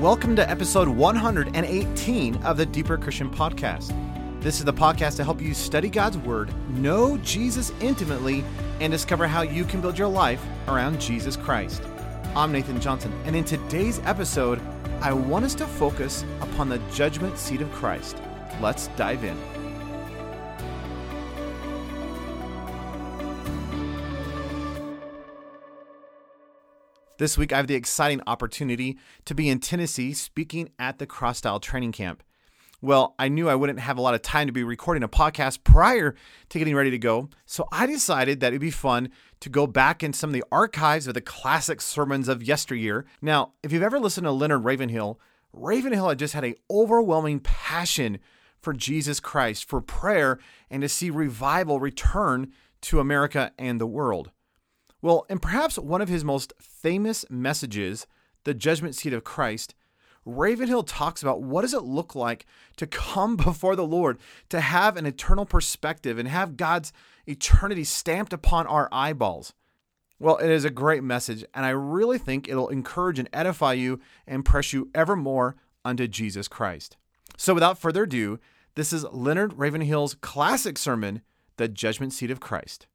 Welcome to episode 118 of the Deeper Christian Podcast. This is the podcast to help you study God's Word, know Jesus intimately, and discover how you can build your life around Jesus Christ. I'm Nathan Johnson, and in today's episode, I want us to focus upon the judgment seat of Christ. Let's dive in. This week, I have the exciting opportunity to be in Tennessee speaking at the Cross Style Training Camp. Well, I knew I wouldn't have a lot of time to be recording a podcast prior to getting ready to go, so I decided that it'd be fun to go back in some of the archives of the classic sermons of yesteryear. Now, if you've ever listened to Leonard Ravenhill, Ravenhill had just had an overwhelming passion for Jesus Christ, for prayer, and to see revival return to America and the world. Well, in perhaps one of his most famous messages, The Judgment Seat of Christ, Ravenhill talks about what does it look like to come before the Lord, to have an eternal perspective and have God's eternity stamped upon our eyeballs. Well, it is a great message, and I really think it'll encourage and edify you and press you ever more unto Jesus Christ. So, without further ado, this is Leonard Ravenhill's classic sermon, The Judgment Seat of Christ.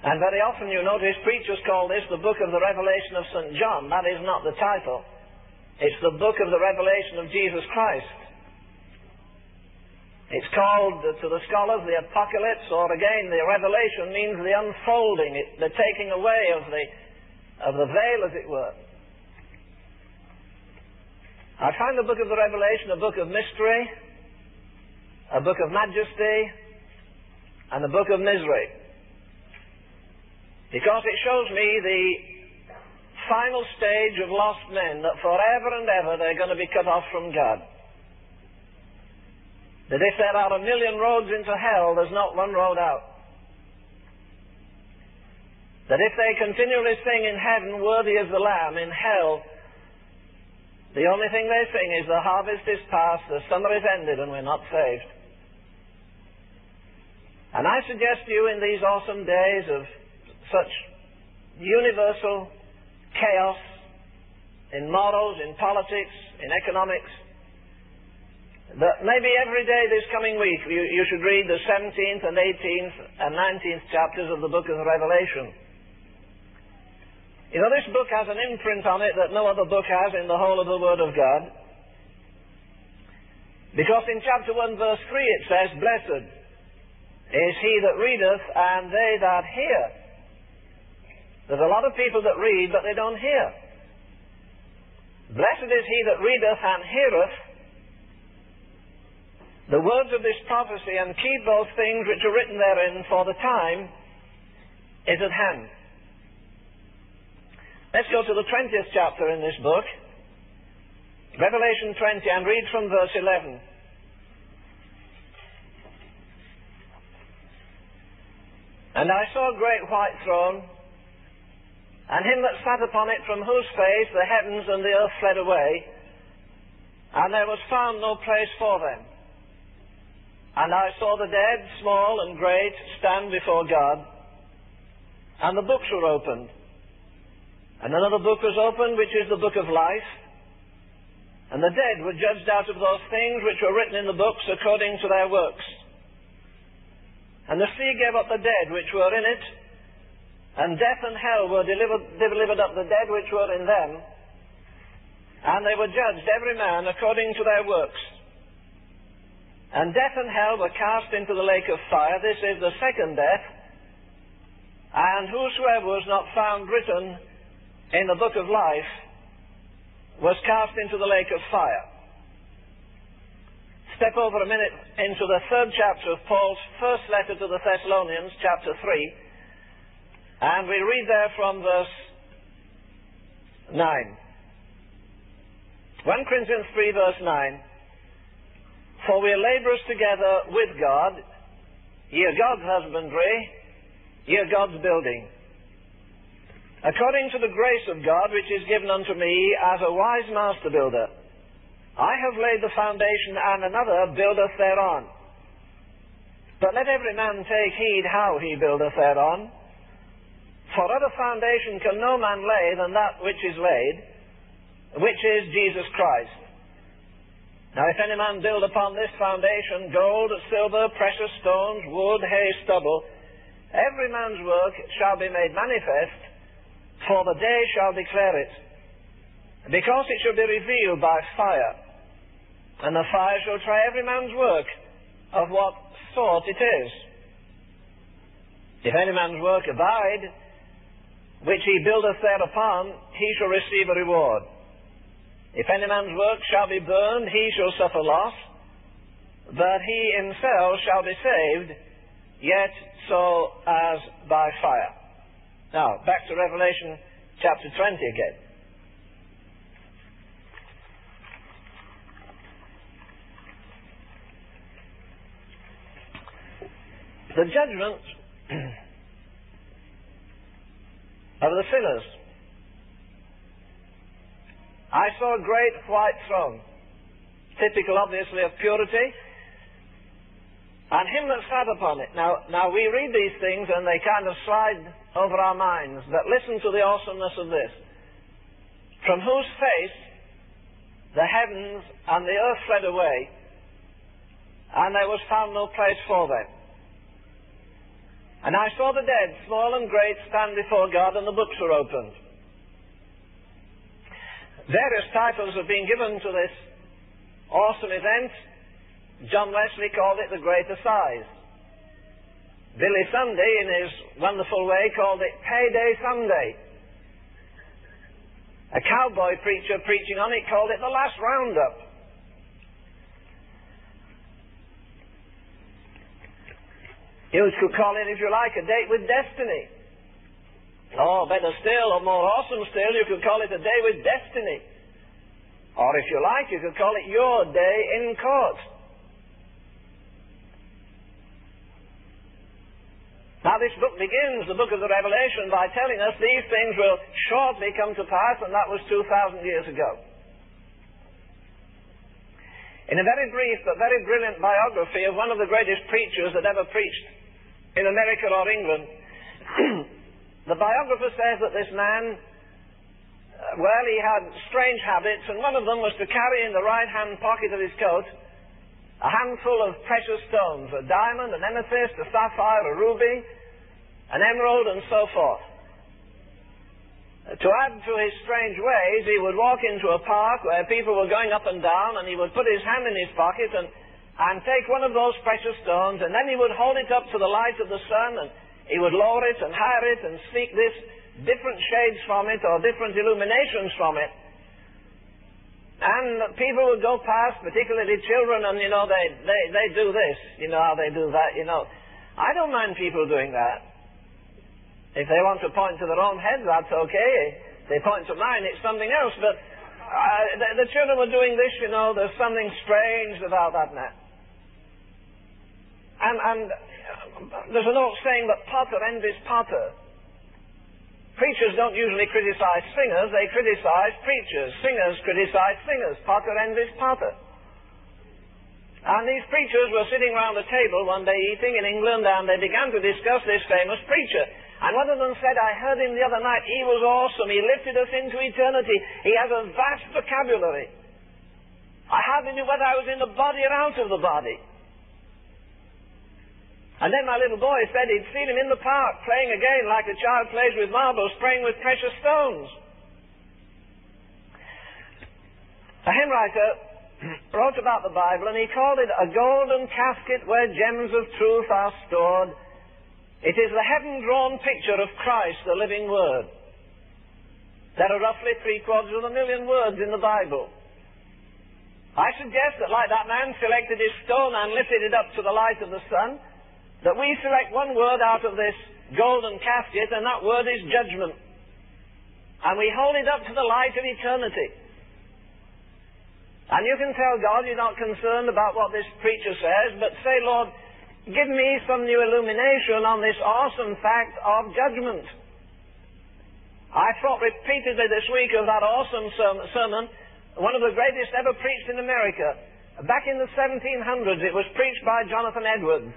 And very often you notice preachers call this the book of the Revelation of St. John. That is not the title. It's the book of the Revelation of Jesus Christ. It's called uh, to the scholars the Apocalypse, or again, the Revelation means the unfolding, the taking away of the, of the veil, as it were. I find the book of the Revelation a book of mystery, a book of majesty, and a book of misery. Because it shows me the final stage of lost men that forever and ever they're going to be cut off from God. That if there are a million roads into hell, there's not one road out. That if they continually sing in heaven, worthy is the Lamb, in hell, the only thing they sing is the harvest is past, the summer is ended, and we're not saved. And I suggest to you in these awesome days of such universal chaos in morals, in politics, in economics, that maybe every day this coming week you, you should read the 17th and 18th and 19th chapters of the book of Revelation. You know, this book has an imprint on it that no other book has in the whole of the Word of God. Because in chapter 1, verse 3, it says, Blessed is he that readeth, and they that hear there's a lot of people that read, but they don't hear. Blessed is he that readeth and heareth the words of this prophecy and keep those things which are written therein, for the time is at hand. Let's go to the 20th chapter in this book, Revelation 20, and read from verse 11. And I saw a great white throne and him that sat upon it, from whose face the heavens and the earth fled away, and there was found no place for them. And I saw the dead, small and great, stand before God, and the books were opened. And another book was opened, which is the book of life. And the dead were judged out of those things which were written in the books according to their works. And the sea gave up the dead which were in it, and death and hell were delivered, delivered up the dead which were in them, and they were judged every man according to their works. And death and hell were cast into the lake of fire. This is the second death. And whosoever was not found written in the book of life was cast into the lake of fire. Step over a minute into the third chapter of Paul's first letter to the Thessalonians, chapter 3. And we read there from verse 9. 1 Corinthians 3, verse 9. For we are laborers together with God, ye are God's husbandry, ye are God's building. According to the grace of God which is given unto me as a wise master builder, I have laid the foundation, and another buildeth thereon. But let every man take heed how he buildeth thereon. For other foundation can no man lay than that which is laid, which is Jesus Christ. Now, if any man build upon this foundation gold, silver, precious stones, wood, hay, stubble, every man's work shall be made manifest, for the day shall declare it. Because it shall be revealed by fire, and the fire shall try every man's work of what sort it is. If any man's work abide, which he buildeth thereupon, he shall receive a reward. If any man's work shall be burned, he shall suffer loss, but he himself shall be saved, yet so as by fire. Now, back to Revelation chapter 20 again. The judgment of the sinners I saw a great white throne, typical obviously of purity, and him that sat upon it. Now, now we read these things and they kind of slide over our minds, but listen to the awesomeness of this. From whose face the heavens and the earth fled away, and there was found no place for them. And I saw the dead, small and great, stand before God, and the books were opened. Various titles have been given to this awesome event. John Wesley called it the Great Assize. Billy Sunday, in his wonderful way, called it Payday Sunday. A cowboy preacher preaching on it called it the Last Roundup. You could call it, if you like, a date with destiny. Or better still, or more awesome still, you could call it a day with destiny. Or if you like, you could call it your day in court. Now this book begins, the book of the Revelation, by telling us these things will shortly come to pass, and that was 2,000 years ago. In a very brief but very brilliant biography of one of the greatest preachers that ever preached in America or England, The biographer says that this man, uh, well, he had strange habits, and one of them was to carry in the right hand pocket of his coat a handful of precious stones a diamond, an amethyst, a sapphire, a ruby, an emerald, and so forth. Uh, to add to his strange ways, he would walk into a park where people were going up and down, and he would put his hand in his pocket and, and take one of those precious stones, and then he would hold it up to the light of the sun and he would lower it and higher it and seek this different shades from it or different illuminations from it. And people would go past, particularly children, and you know, they, they, they do this, you know how they do that, you know. I don't mind people doing that. If they want to point to their own head, that's okay. If they point to mine, it's something else. But uh, the, the, children were doing this, you know, there's something strange about that now. And, and there's an old saying that potter envies potter. Preachers don't usually criticize singers, they criticize preachers. Singers criticize singers. Potter envies potter. And these preachers were sitting round a table one day eating in England and they began to discuss this famous preacher. And one of them said, I heard him the other night. He was awesome. He lifted us into eternity. He has a vast vocabulary. I hardly knew whether I was in the body or out of the body. And then my little boy said he'd seen him in the park playing again like a child plays with marbles, playing with precious stones. A hymn writer wrote about the Bible and he called it a golden casket where gems of truth are stored. It is the heaven drawn picture of Christ, the living Word. There are roughly three quarters of a million words in the Bible. I suggest that, like that man selected his stone and lifted it up to the light of the sun, that we select one word out of this golden casket, and that word is judgment. And we hold it up to the light of eternity. And you can tell God you're not concerned about what this preacher says, but say, Lord, give me some new illumination on this awesome fact of judgment. I thought repeatedly this week of that awesome sermon, one of the greatest ever preached in America. Back in the 1700s, it was preached by Jonathan Edwards.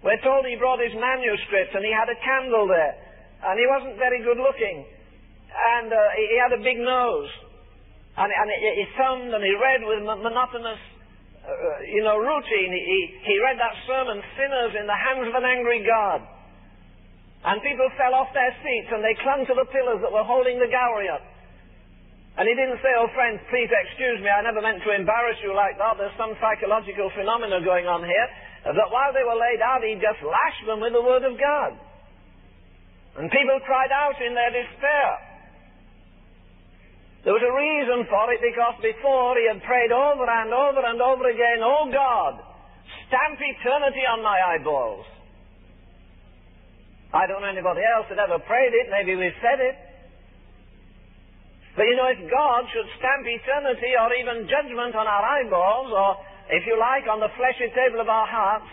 We're told he brought his manuscript and he had a candle there. And he wasn't very good looking. And uh, he had a big nose. and, and he thumbed and he read with monotonous, uh, you know, routine. He, he, he read that sermon, Sinners in the Hands of an Angry God. And people fell off their seats and they clung to the pillars that were holding the gallery up. And he didn't say, oh friends, please excuse me, I never meant to embarrass you like that. There's some psychological phenomena going on here. That while they were laid out, he just lashed them with the word of God. And people cried out in their despair. There was a reason for it because before he had prayed over and over and over again, Oh God, stamp eternity on my eyeballs. I don't know anybody else that ever prayed it. Maybe we've said it. But you know, if God should stamp eternity or even judgment on our eyeballs, or if you like, on the fleshy table of our hearts,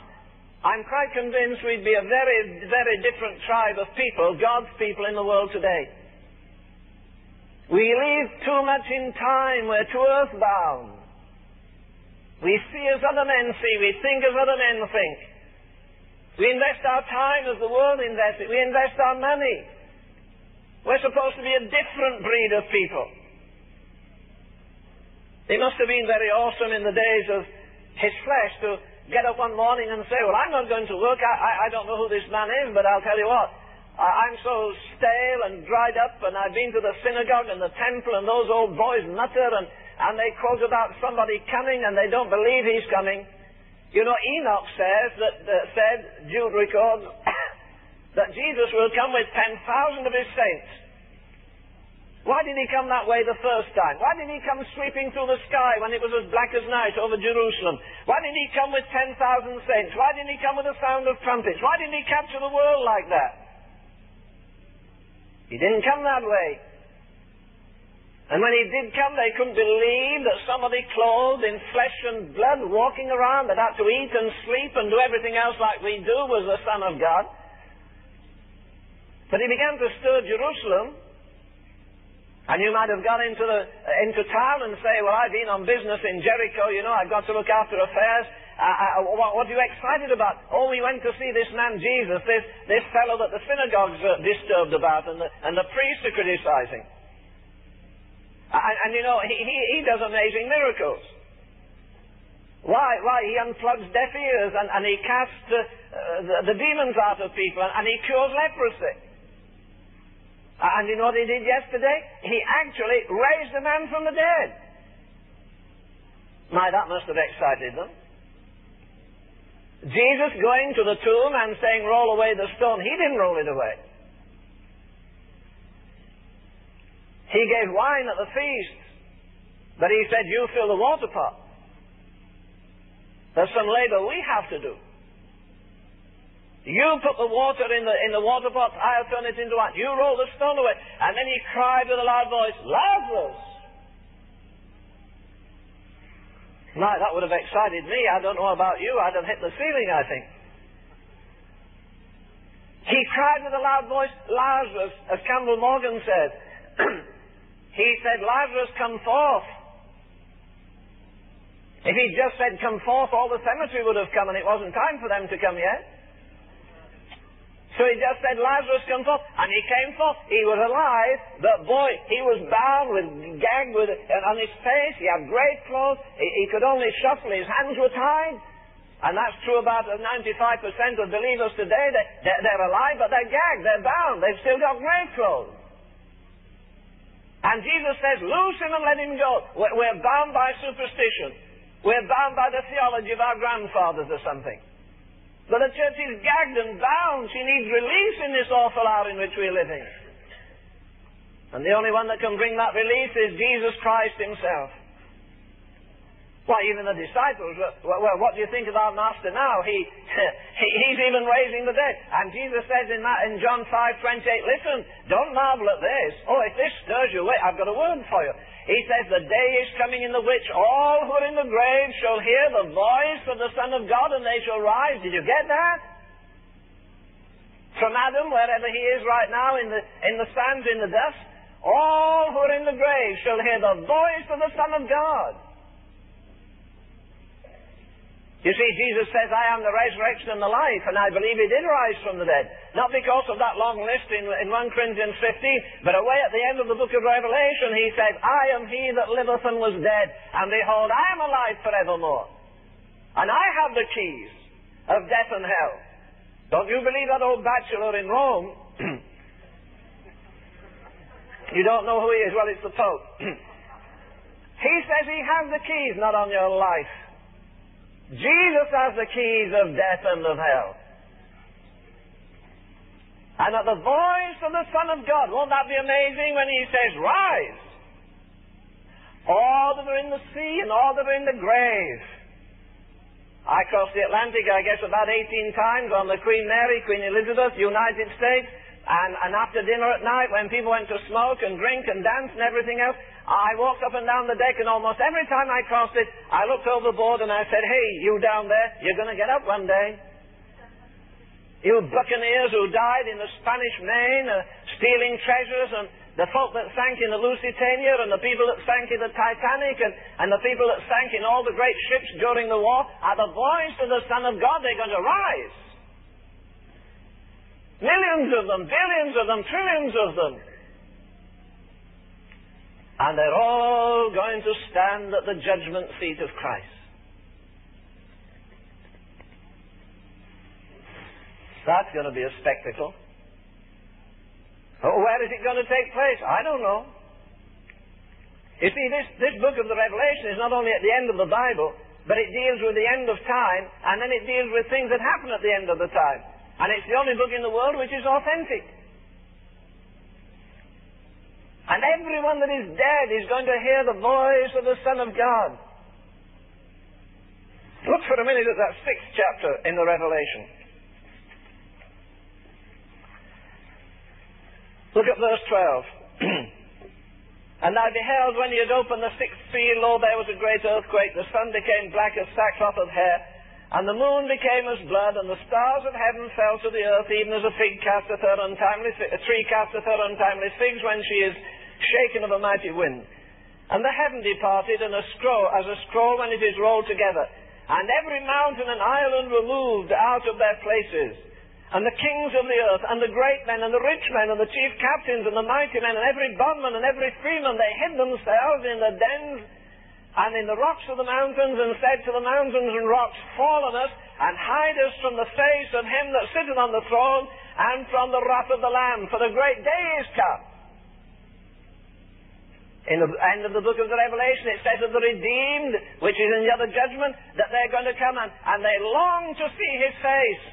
I'm quite convinced we'd be a very, very different tribe of people, God's people in the world today. We live too much in time. We're too earthbound. We see as other men see. We think as other men think. We invest our time as the world invests it. We invest our money. We're supposed to be a different breed of people. It must have been very awesome in the days of his flesh to get up one morning and say, Well, I'm not going to work. I, I, I don't know who this man is, but I'll tell you what. I, I'm so stale and dried up, and I've been to the synagogue and the temple, and those old boys mutter, and, and they quote about somebody coming, and they don't believe he's coming. You know, Enoch says that, uh, said, Jude records, that Jesus will come with 10,000 of his saints. Why did he come that way the first time? Why did he come sweeping through the sky when it was as black as night over Jerusalem? Why did he come with 10,000 saints? Why didn't he come with the sound of trumpets? Why didn't he capture the world like that? He didn't come that way. And when he did come, they couldn't believe that somebody clothed in flesh and blood, walking around, that had to eat and sleep and do everything else like we do, was the Son of God. But he began to stir Jerusalem. And you might have gone into, the, into town and say, well, I've been on business in Jericho, you know, I've got to look after affairs. Uh, uh, what, what, are you excited about? Oh, we went to see this man Jesus, this, this fellow that the synagogues are disturbed about and the, and the priests are criticizing. And, and you know, he, he, he does amazing miracles. Why? Why? He unplugs deaf ears and, and he casts uh, the, the, demons out of people and, and he cures leprosy. Uh, and you know what he did yesterday? He actually raised a man from the dead. My, that must have excited them. Jesus going to the tomb and saying, roll away the stone, he didn't roll it away. He gave wine at the feast, but he said, You fill the water pot. There's some labor we have to do. You put the water in the, in the water pot, I'll turn it into wine. You roll the stone away. And then he cried with a loud voice, Lazarus! Now, that would have excited me. I don't know about you. I'd have hit the ceiling, I think. He cried with a loud voice, Lazarus, as Campbell Morgan said. He said, Lazarus, come forth. If he'd just said, come forth, all the cemetery would have come, and it wasn't time for them to come yet. So he just said, Lazarus, come forth. And he came forth. He was alive, but boy, he was bound with, gagged with, and on his face, he had great clothes. He, he could only shuffle, his hands were tied. And that's true about 95% of believers today. They, they're alive, but they're gagged, they're bound. They've still got great clothes. And Jesus says, loose him and let him go. We're bound by superstition. We're bound by the theology of our grandfathers or something. But the church is gagged and bound. She needs release in this awful hour in which we're living. And the only one that can bring that release is Jesus Christ himself. Why, even the disciples, well, well, what do you think of our master now? He, he, he's even raising the dead. And Jesus says in, that, in John 5, 28, listen, don't marvel at this. Oh, if this stirs you away, I've got a word for you. He says, the day is coming in the which all who are in the grave shall hear the voice of the Son of God and they shall rise. Did you get that? From Adam, wherever he is right now, in the, in the sands, in the dust, all who are in the grave shall hear the voice of the Son of God. You see, Jesus says, I am the resurrection and the life, and I believe he did rise from the dead. Not because of that long list in, in 1 Corinthians 15, but away at the end of the book of Revelation, he says, I am he that liveth and was dead, and behold, I am alive forevermore. And I have the keys of death and hell. Don't you believe that old bachelor in Rome? you don't know who he is? Well, it's the Pope. he says he has the keys, not on your life. Jesus has the keys of death and of hell. And at the voice of the Son of God, won't that be amazing when he says, Rise! All that are in the sea and all that are in the grave. I crossed the Atlantic, I guess, about 18 times on the Queen Mary, Queen Elizabeth, United States. And, and after dinner at night, when people went to smoke and drink and dance and everything else, I walked up and down the deck, and almost every time I crossed it, I looked overboard and I said, Hey, you down there, you're going to get up one day. You buccaneers who died in the Spanish Main, uh, stealing treasures, and the folk that sank in the Lusitania, and the people that sank in the Titanic, and, and the people that sank in all the great ships during the war, are the voice of the Son of God, they're going to rise. Millions of them, billions of them, trillions of them. And they're all going to stand at the judgment seat of Christ. That's going to be a spectacle. Where is it going to take place? I don't know. You see, this, this book of the Revelation is not only at the end of the Bible, but it deals with the end of time, and then it deals with things that happen at the end of the time. And it's the only book in the world which is authentic. And everyone that is dead is going to hear the voice of the Son of God. Look for a minute at that sixth chapter in the Revelation. Look at verse 12. and I beheld when he had opened the sixth seal, lo, there was a great earthquake. The sun became black as sackcloth of hair and the moon became as blood, and the stars of heaven fell to the earth, even as a fig casteth her untimely, a tree casteth her untimely figs when she is shaken of a mighty wind. And the heaven departed, and a scroll, as a scroll when it is rolled together. And every mountain and island were moved out of their places. And the kings of the earth, and the great men, and the rich men, and the chief captains, and the mighty men, and every bondman, and every freeman, they hid themselves in the dens and in the rocks of the mountains, and said to the mountains and rocks, Fall on us, and hide us from the face of him that sitteth on the throne, and from the wrath of the Lamb, for the great day is come. In the end of the book of the Revelation, it says of the redeemed, which is in the other judgment, that they're going to come and, and they long to see his face.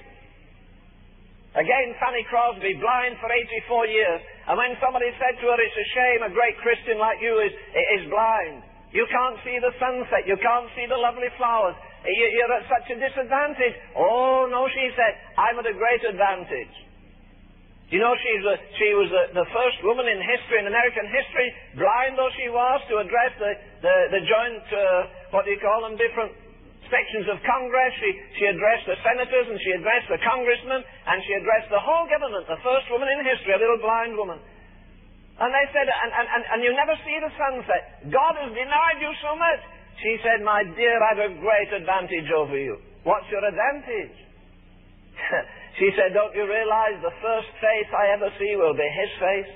Again, Fanny Crosby, blind for 84 years. And when somebody said to her, It's a shame a great Christian like you is, is blind. You can't see the sunset. You can't see the lovely flowers. You're at such a disadvantage. Oh, no, she said, I'm at a great advantage. You know, she's a, she was a, the first woman in history, in American history, blind though she was, to address the, the, the joint, uh, what do you call them, different sections of Congress. She, she addressed the senators and she addressed the congressmen and she addressed the whole government, the first woman in history, a little blind woman. And they said, and, and, and, and you never see the sunset. God has denied you so much. She said, My dear, I have a great advantage over you. What's your advantage? she said, Don't you realize the first face I ever see will be his face?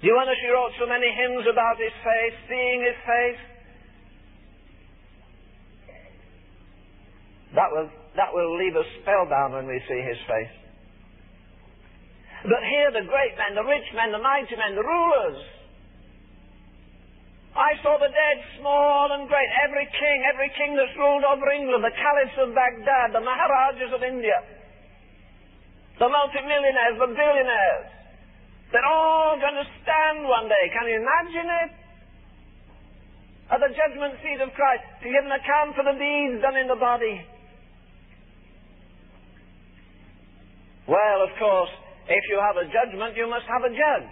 Do you wonder she wrote so many hymns about his face, seeing his face? That will, that will leave us spellbound when we see his face. But here the great men, the rich men, the mighty men, the rulers. I saw the dead, small and great, every king, every king that's ruled over England, the caliphs of Baghdad, the Maharajas of India, the multimillionaires, the billionaires. They're all going to stand one day. Can you imagine it? At the judgment seat of Christ to give an account for the deeds done in the body. Well, of course, if you have a judgment, you must have a judge.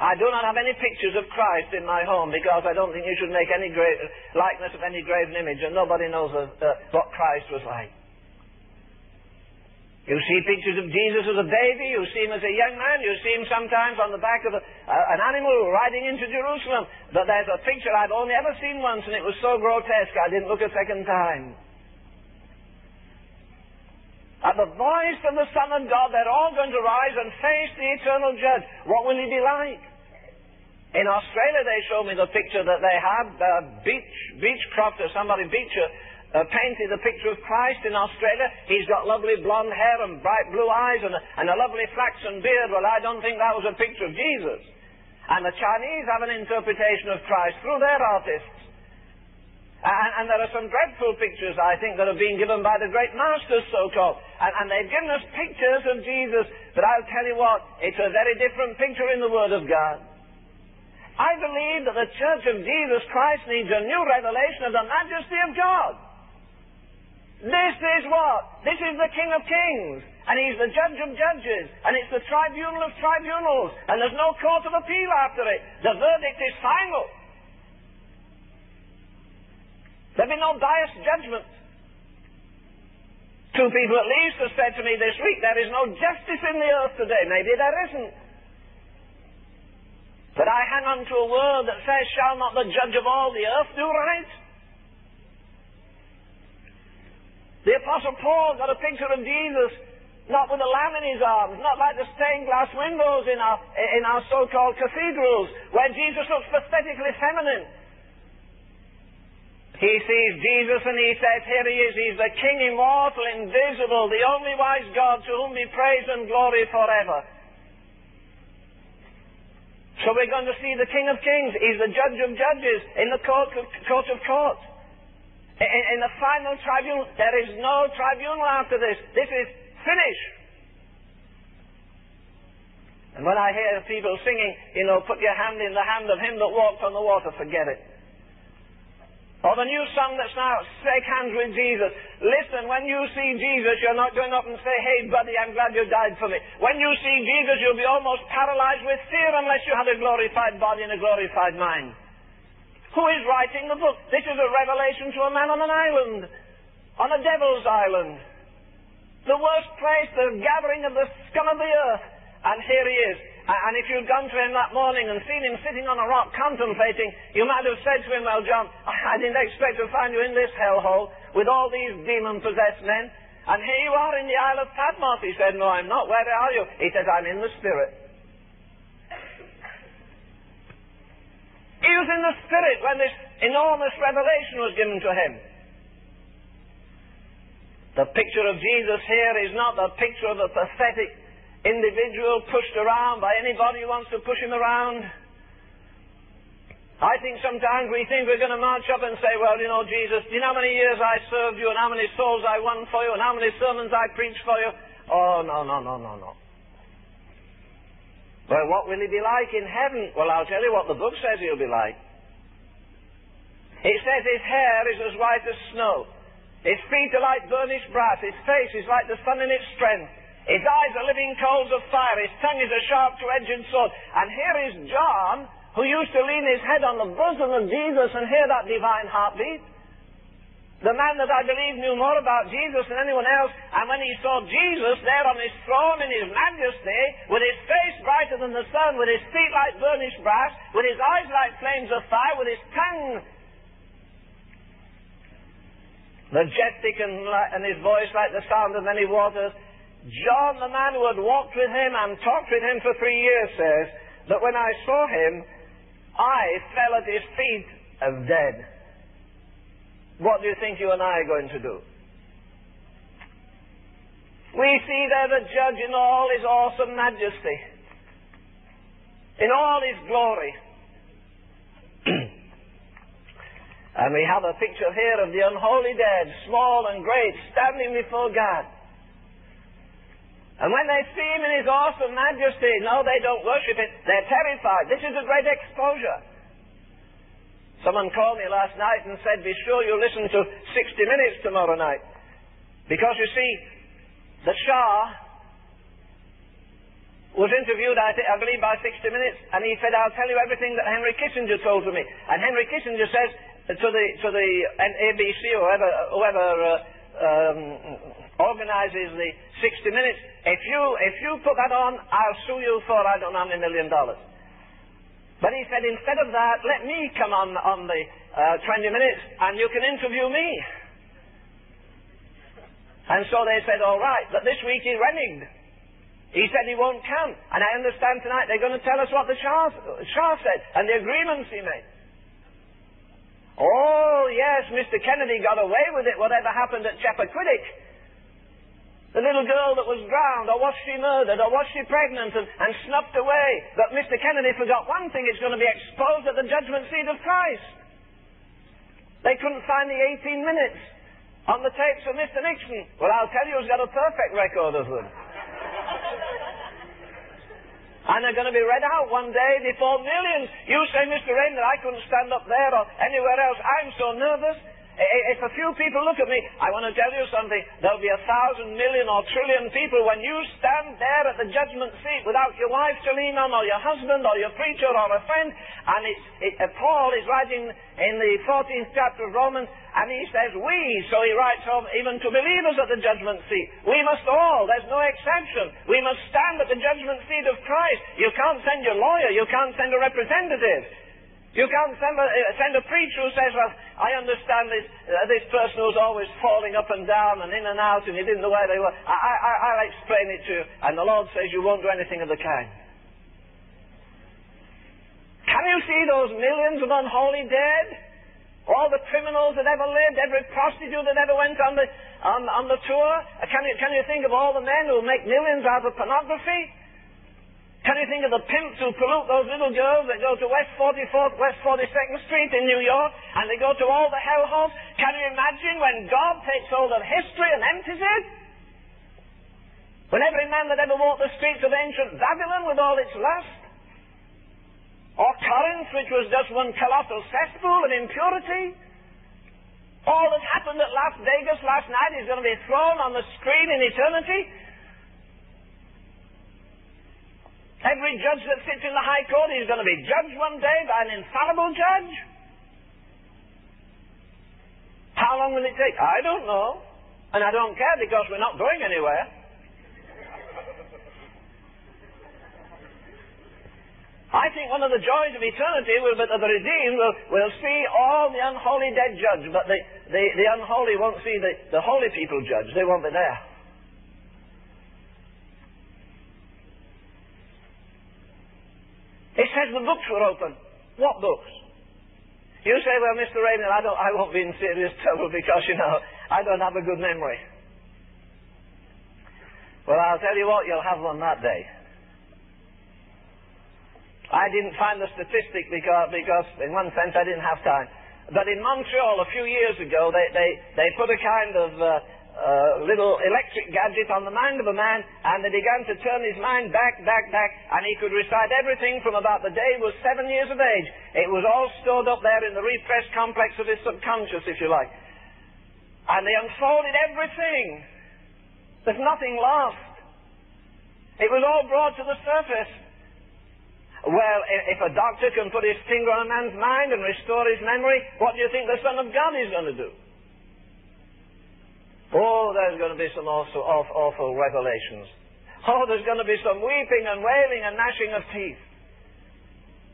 I do not have any pictures of Christ in my home because I don't think you should make any gra- likeness of any graven image, and nobody knows of, uh, what Christ was like. You see pictures of Jesus as a baby, you see him as a young man, you see him sometimes on the back of a, uh, an animal riding into Jerusalem. But there's a picture I've only ever seen once, and it was so grotesque I didn't look a second time. At the voice of the Son of God, they're all going to rise and face the eternal judge. What will he be like? In Australia, they showed me the picture that they had. Uh, Beach, Beechcroft or somebody, Beecher, uh, painted a picture of Christ in Australia. He's got lovely blonde hair and bright blue eyes and a, and a lovely flaxen beard. Well, I don't think that was a picture of Jesus. And the Chinese have an interpretation of Christ through their artists. And, and, there are some dreadful pictures, I think, that have been given by the great masters, so-called. And, and they've given us pictures of Jesus. But I'll tell you what, it's a very different picture in the Word of God. I believe that the Church of Jesus Christ needs a new revelation of the majesty of God. This is what? This is the King of Kings. And he's the judge of judges. And it's the tribunal of tribunals. And there's no court of appeal after it. The verdict is final. There'll be no biased judgment. Two people at least have said to me this week, there is no justice in the earth today. Maybe there isn't. But I hang on to a word that says, shall not the judge of all the earth do right? The Apostle Paul got a picture of Jesus not with a lamb in his arms, not like the stained glass windows in our, in our so-called cathedrals, where Jesus looks pathetically feminine. He sees Jesus and he says, Here he is, he's the King immortal, invisible, the only wise God to whom be praise and glory forever. So we're going to see the King of Kings. He's the Judge of Judges in the court of, court of courts. In, in the final tribunal, there is no tribunal after this. This is finished. And when I hear people singing, you know, put your hand in the hand of him that walked on the water, forget it. Or the new song that's now, shake hands with Jesus. Listen, when you see Jesus, you're not going up and say, hey buddy, I'm glad you died for me. When you see Jesus, you'll be almost paralyzed with fear unless you had a glorified body and a glorified mind. Who is writing the book? This is a revelation to a man on an island, on a devil's island. The worst place, the gathering of the scum of the earth. And here he is. And if you'd gone to him that morning and seen him sitting on a rock contemplating, you might have said to him, Well, John, I didn't expect to find you in this hellhole with all these demon possessed men. And here you are in the Isle of Patmos. He said, No, I'm not. Where are you? He says, I'm in the Spirit. He was in the Spirit when this enormous revelation was given to him. The picture of Jesus here is not the picture of a pathetic individual pushed around by anybody who wants to push him around. I think sometimes we think we're going to march up and say, well, you know, Jesus, you know how many years I served you and how many souls I won for you and how many sermons I preached for you? Oh, no, no, no, no, no. Well, what will he be like in heaven? Well, I'll tell you what the book says he'll be like. It says his hair is as white as snow. His feet are like burnished brass. His face is like the sun in its strength. His eyes are living coals of fire. His tongue is a sharp two-edged sword. And here is John, who used to lean his head on the bosom of Jesus and hear that divine heartbeat. The man that I believe knew more about Jesus than anyone else. And when he saw Jesus there on his throne in his majesty, with his face brighter than the sun, with his feet like burnished brass, with his eyes like flames of fire, with his tongue majestic and, and his voice like the sound of many waters, John, the man who had walked with him and talked with him for three years, says that when I saw him, I fell at his feet as dead. What do you think you and I are going to do? We see there the judge in all his awesome majesty, in all his glory. and we have a picture here of the unholy dead, small and great, standing before God. And when they see him in his awesome majesty, no, they don't worship it. They're terrified. This is a great exposure. Someone called me last night and said, be sure you listen to 60 Minutes tomorrow night. Because you see, the Shah was interviewed, I, th- I believe, by 60 Minutes, and he said, I'll tell you everything that Henry Kissinger told to me. And Henry Kissinger says to the, to the ABC or whoever, whoever uh, um, organizes the 60 Minutes. If you, if you put that on, I'll sue you for I don't know how many million dollars. But he said, instead of that, let me come on, on the uh, 20 Minutes and you can interview me. And so they said, all right, but this week he reneged. He said he won't come. And I understand tonight they're going to tell us what the Shah, Shah said and the agreements he made. Oh, yes, Mr. Kennedy got away with it, whatever happened at Chappaquiddick. The little girl that was drowned, or was she murdered, or was she pregnant and, and snuffed away? But Mr. Kennedy forgot one thing, it's going to be exposed at the judgment seat of Christ. They couldn't find the 18 minutes on the tapes of Mr. Nixon. Well, I'll tell you who's got a perfect record of them. and they're going to be read out one day before millions. You say, Mr. That I couldn't stand up there or anywhere else. I'm so nervous. If a few people look at me, I want to tell you something. There'll be a thousand million or trillion people when you stand there at the judgment seat without your wife to lean on, or your husband, or your preacher, or a friend. And it's, it, uh, Paul is writing in the 14th chapter of Romans, and he says, We, so he writes home, even to believers at the judgment seat. We must all, there's no exception. We must stand at the judgment seat of Christ. You can't send your lawyer, you can't send a representative. You can't send a, uh, send a preacher who says, well, I understand this, uh, this person who's always falling up and down and in and out and he didn't know where they were. I, I, I'll explain it to you. And the Lord says you won't do anything of the kind. Can you see those millions of unholy dead? All the criminals that ever lived, every prostitute that ever went on the, on, on the tour? Can you, can you think of all the men who make millions out of pornography? Can you think of the pimps who pollute those little girls that go to West 44th, West 42nd Street in New York, and they go to all the hellholes? Can you imagine when God takes hold of history and empties it? When every man that ever walked the streets of ancient Babylon with all its lust? Or Corinth, which was just one colossal cesspool of impurity? All that happened at Las Vegas last night is going to be thrown on the screen in eternity. Every judge that sits in the High Court is going to be judged one day by an infallible judge. How long will it take? I don't know. And I don't care because we're not going anywhere. I think one of the joys of eternity will be that the redeemed will, will see all the unholy dead judged, but the, the, the unholy won't see the, the holy people judged. They won't be there. It says the books were open. What books? You say, well, Mr. Raymond, I, don't, I won't be in serious trouble because, you know, I don't have a good memory. Well, I'll tell you what, you'll have one that day. I didn't find the statistic because, because in one sense, I didn't have time. But in Montreal a few years ago, they, they, they put a kind of uh, uh, little electric gadget on the mind of a man, and they began to turn his mind back, back, back, and he could recite everything from about the day he was seven years of age. It was all stored up there in the repressed complex of his subconscious, if you like. And they unfolded everything. There's nothing lost. It was all brought to the surface. Well, if a doctor can put his finger on a man's mind and restore his memory, what do you think the Son of God is going to do? Oh, there's going to be some awful, awful, revelations. Oh, there's going to be some weeping and wailing and gnashing of teeth.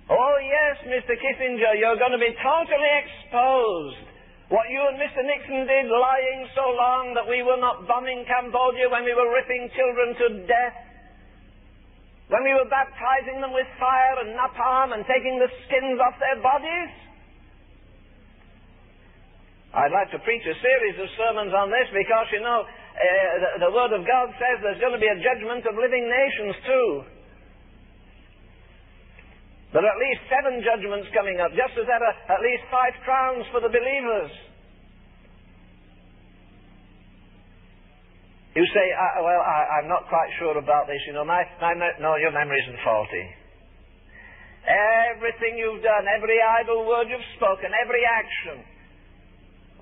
Oh, yes, Mr. Kissinger, you're going to be totally exposed. What you and Mr. Nixon did lying so long that we were not bombing Cambodia when we were ripping children to death. When we were baptizing them with fire and napalm and taking the skins off their bodies. I'd like to preach a series of sermons on this because, you know, uh, the, the, Word of God says there's going to be a judgment of living nations too. There are at least seven judgments coming up, just as there are at least five crowns for the believers. You say, uh, well, I, am not quite sure about this. You know, my, my, no, your memory isn't faulty. Everything you've done, every idle word you've spoken, every action,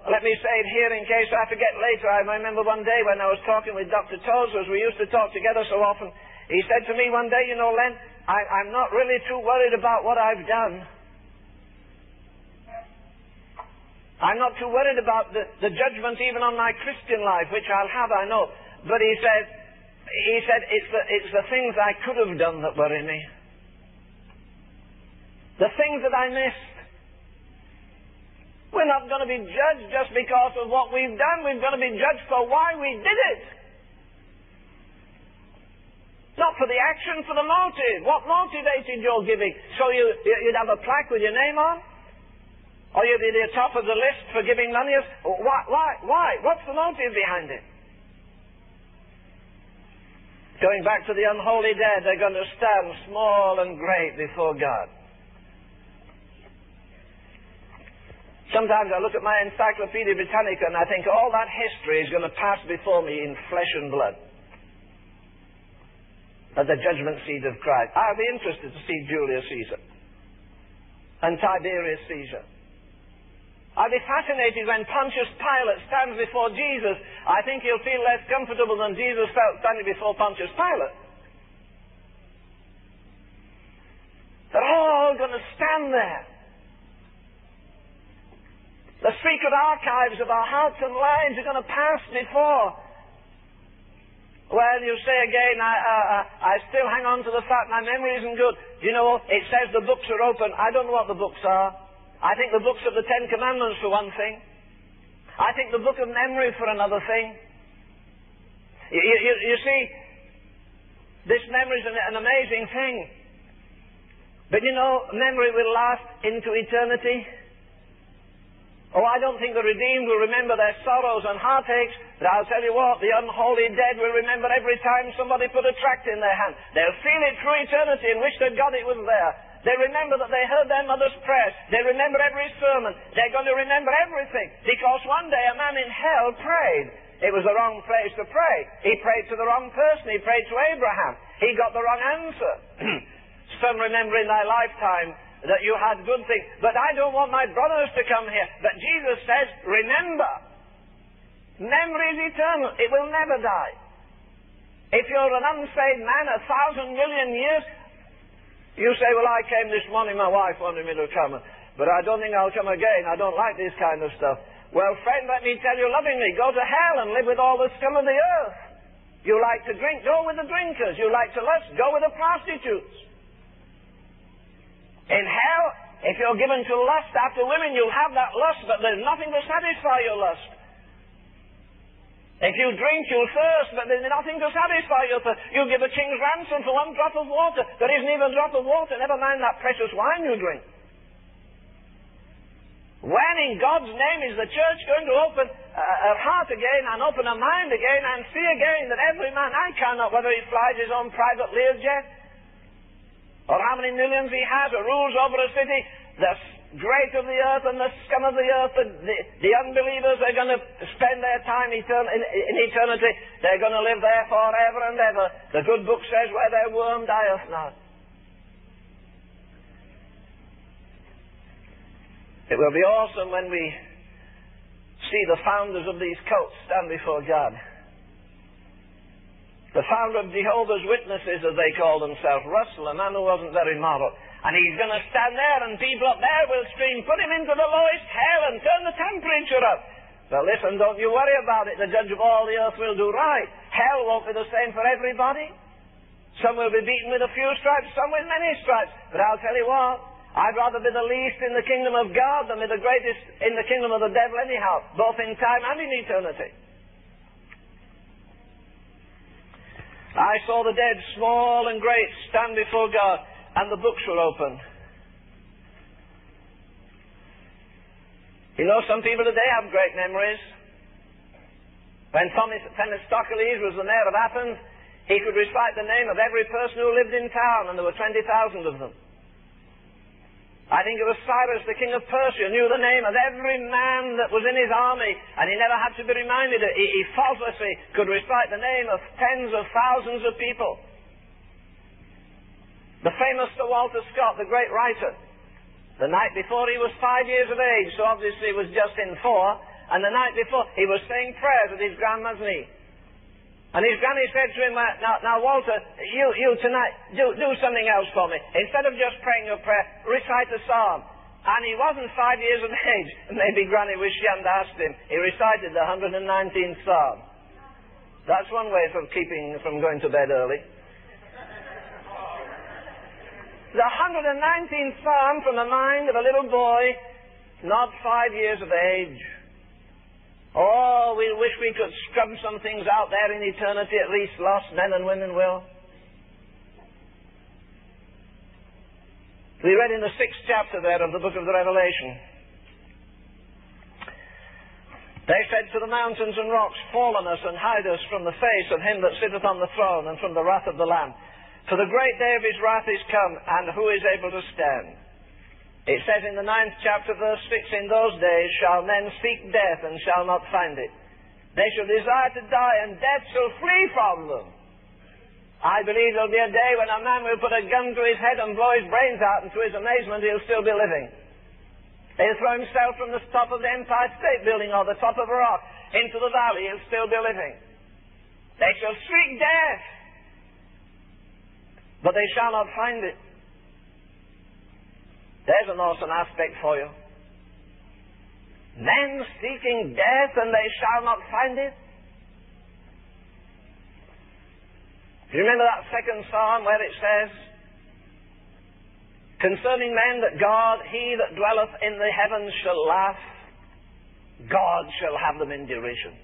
let me say it here in case I forget later. I remember one day when I was talking with Dr. Tozer, we used to talk together so often. He said to me one day, you know, Len, I, I'm not really too worried about what I've done. I'm not too worried about the, the judgment even on my Christian life, which I'll have, I know. But he said, he said, it's the, it's the things I could have done that worry me. The things that I missed. We're not going to be judged just because of what we've done. We're going to be judged for why we did it. Not for the action, for the motive. What motivated your giving? So you, you'd have a plaque with your name on? Or you'd be at the top of the list for giving money? Why? Why? Why? What's the motive behind it? Going back to the unholy dead, they're going to stand small and great before God. Sometimes I look at my Encyclopedia Britannica and I think all that history is going to pass before me in flesh and blood. At the judgment seat of Christ. I'll be interested to see Julius Caesar and Tiberius Caesar. I'll be fascinated when Pontius Pilate stands before Jesus. I think he'll feel less comfortable than Jesus felt standing before Pontius Pilate. They're all going to stand there. The secret archives of our hearts and lives are going to pass before. Well, you say again, I, uh, I still hang on to the fact my memory isn't good. You know, it says the books are open. I don't know what the books are. I think the books of the Ten Commandments for one thing. I think the book of memory for another thing. You, you, you see, this memory is an, an amazing thing. But you know, memory will last into eternity. Oh, I don't think the redeemed will remember their sorrows and heartaches, but I'll tell you what, the unholy dead will remember every time somebody put a tract in their hand. They'll feel it through eternity and wish that God it was there. They remember that they heard their mother's prayers. They remember every sermon. They're going to remember everything because one day a man in hell prayed. It was the wrong place to pray. He prayed to the wrong person. He prayed to Abraham. He got the wrong answer. Some remember in their lifetime that you had good things. But I don't want my brothers to come here. But Jesus says, remember. Memory is eternal. It will never die. If you're an unsaved man a thousand million years, you say, well, I came this morning, my wife wanted me to come, but I don't think I'll come again. I don't like this kind of stuff. Well, friend, let me tell you lovingly, go to hell and live with all the scum of the earth. You like to drink, go with the drinkers. You like to lust, go with the prostitutes. In hell, if you're given to lust after women, you'll have that lust, but there's nothing to satisfy your lust. If you drink, you'll thirst, but there's nothing to satisfy your thirst. You'll give a king's ransom for one drop of water. There isn't even a drop of water, never mind that precious wine you drink. When in God's name is the church going to open a heart again and open a mind again and see again that every man, I cannot whether he flies his own private Learjet or how many millions he has, or rules over a city, the great of the earth and the scum of the earth, the, the, the unbelievers are going to spend their time etern- in, in, eternity. They're going to live there forever and ever. The good book says, where their worm dieth not. It will be awesome when we see the founders of these cults stand before God. The founder of Jehovah's Witnesses, as they call themselves, Russell, a man who wasn't very moral. And he's going to stand there and people up there will scream, put him into the lowest hell and turn the temperature up. But listen, don't you worry about it. The judge of all the earth will do right. Hell won't be the same for everybody. Some will be beaten with a few stripes, some with many stripes. But I'll tell you what, I'd rather be the least in the kingdom of God than be the greatest in the kingdom of the devil anyhow, both in time and in eternity. I saw the dead, small and great, stand before God, and the books were opened. You know, some people today have great memories. When Thomas Themistocles was the mayor of Athens, he could recite the name of every person who lived in town, and there were 20,000 of them. I think it was Cyrus, the king of Persia, knew the name of every man that was in his army, and he never had to be reminded. He, he faultlessly could recite the name of tens of thousands of people. The famous Sir Walter Scott, the great writer, the night before he was five years of age, so obviously he was just in four, and the night before he was saying prayers at his grandma's knee. And his granny said to him, now, now Walter, you, you tonight, do, do something else for me. Instead of just praying your prayer, recite a psalm. And he wasn't five years of age. Maybe Granny wished she hadn't asked him. He recited the 119th Psalm. That's one way of keeping from going to bed early. The 119th Psalm from the mind of a little boy, not five years of age. Oh, we wish we could scrub some things out there in eternity, at least lost men and women will. We read in the sixth chapter there of the book of the Revelation. They said to the mountains and rocks, Fall on us and hide us from the face of him that sitteth on the throne and from the wrath of the Lamb. For the great day of his wrath is come, and who is able to stand? It says in the ninth chapter, verse 6, In those days shall men seek death and shall not find it. They shall desire to die, and death shall flee from them. I believe there'll be a day when a man will put a gun to his head and blow his brains out, and to his amazement, he'll still be living. He'll throw himself from the top of the Empire State Building or the top of a rock into the valley, he'll still be living. They shall seek death, but they shall not find it. There's an awesome aspect for you. Men seeking death and they shall not find it. Do you remember that second psalm where it says, Concerning men that God, he that dwelleth in the heavens shall laugh, God shall have them in derision.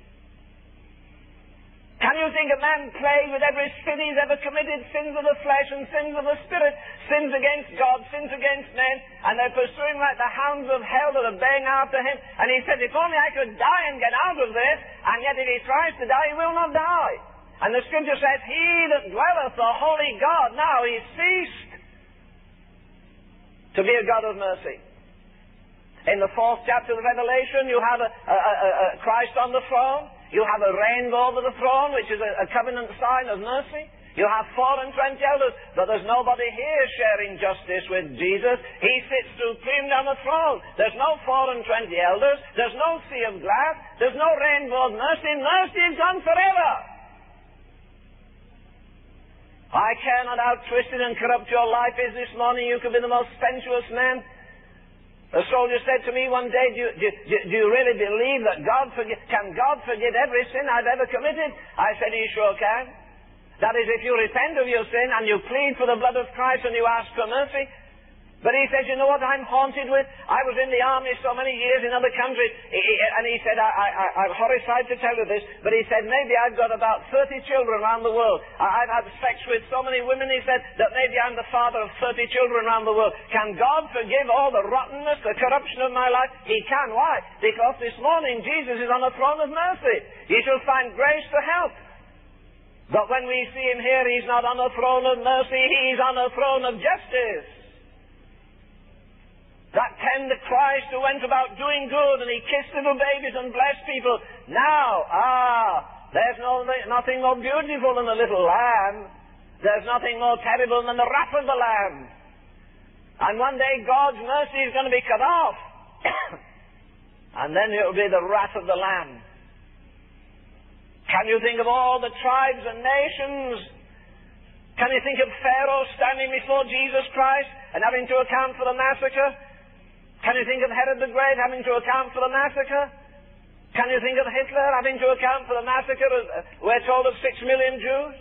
Can you think a man play with every sin he's ever committed, sins of the flesh and sins of the spirit, sins against God, sins against men, and they're pursuing like the hounds of hell that are baying after him? And he said, if only I could die and get out of this, and yet if he tries to die, he will not die. And the scripture says, He that dwelleth, the holy God, now he ceased to be a God of mercy. In the fourth chapter of Revelation, you have a, a, a, a Christ on the throne. You have a rainbow over the throne, which is a, covenant sign of mercy. You have four and twenty elders, but there's nobody here sharing justice with Jesus. He sits supreme on the throne. There's no four and twenty elders. There's no sea of glass. There's no rainbow of mercy. Mercy is gone forever. I care not how twisted and corrupt your life is this morning. You could be the most sensuous man. A soldier said to me one day, do you, do, do, you really believe that God forgive, can God forgive every sin I've ever committed? I said, he sure can. That is, if you repent of your sin and you plead for the blood of Christ and you ask for mercy, but he says, you know what I'm haunted with? I was in the army so many years in other countries, and he said, I, am horrified to tell you this, but he said, maybe I've got about 30 children around the world. I, have had sex with so many women, he said, that maybe I'm the father of 30 children around the world. Can God forgive all the rottenness, the corruption of my life? He can. Why? Because this morning Jesus is on the throne of mercy. He shall find grace to help. But when we see him here, he's not on the throne of mercy, he's on the throne of justice. That tender Christ who went about doing good and he kissed little babies and blessed people. Now, ah, there's no, nothing more beautiful than the little lamb. There's nothing more terrible than the wrath of the lamb. And one day God's mercy is going to be cut off. and then it will be the wrath of the lamb. Can you think of all the tribes and nations? Can you think of Pharaoh standing before Jesus Christ and having to account for the massacre? Can you think of Herod the Great having to account for the massacre? Can you think of Hitler having to account for the massacre? Uh, we're told of six million Jews.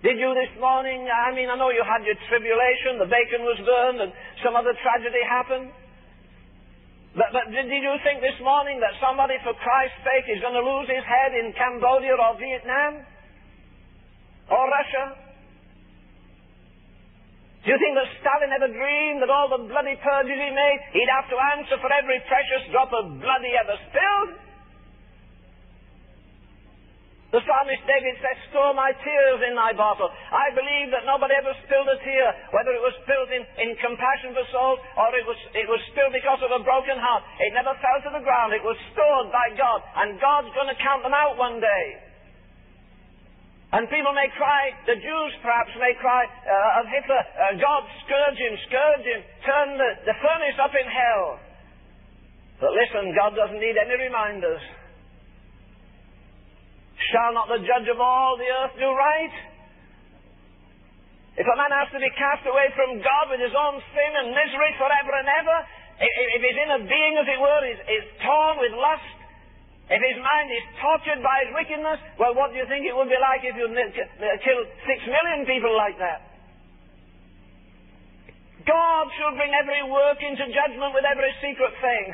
Did you this morning, I mean, I know you had your tribulation, the bacon was burned, and some other tragedy happened. But, but did you think this morning that somebody for Christ's sake is going to lose his head in Cambodia or Vietnam? Or Russia? Do you think that Stalin ever dreamed that all the bloody purges he made, he'd have to answer for every precious drop of blood he ever spilled? The psalmist David says, Store my tears in thy bottle. I believe that nobody ever spilled a tear, whether it was spilled in, in compassion for souls or it was, it was spilled because of a broken heart. It never fell to the ground. It was stored by God. And God's going to count them out one day. And people may cry, the Jews perhaps may cry uh, of Hitler, uh, God scourge him, scourge him, turn the, the furnace up in hell. But listen, God doesn't need any reminders. Shall not the judge of all the earth do right? If a man has to be cast away from God with his own sin and misery forever and ever, if his inner being, as it were, is, is torn with lust, if his mind is tortured by his wickedness, well, what do you think it would be like if you uh, killed six million people like that? God should bring every work into judgment with every secret thing.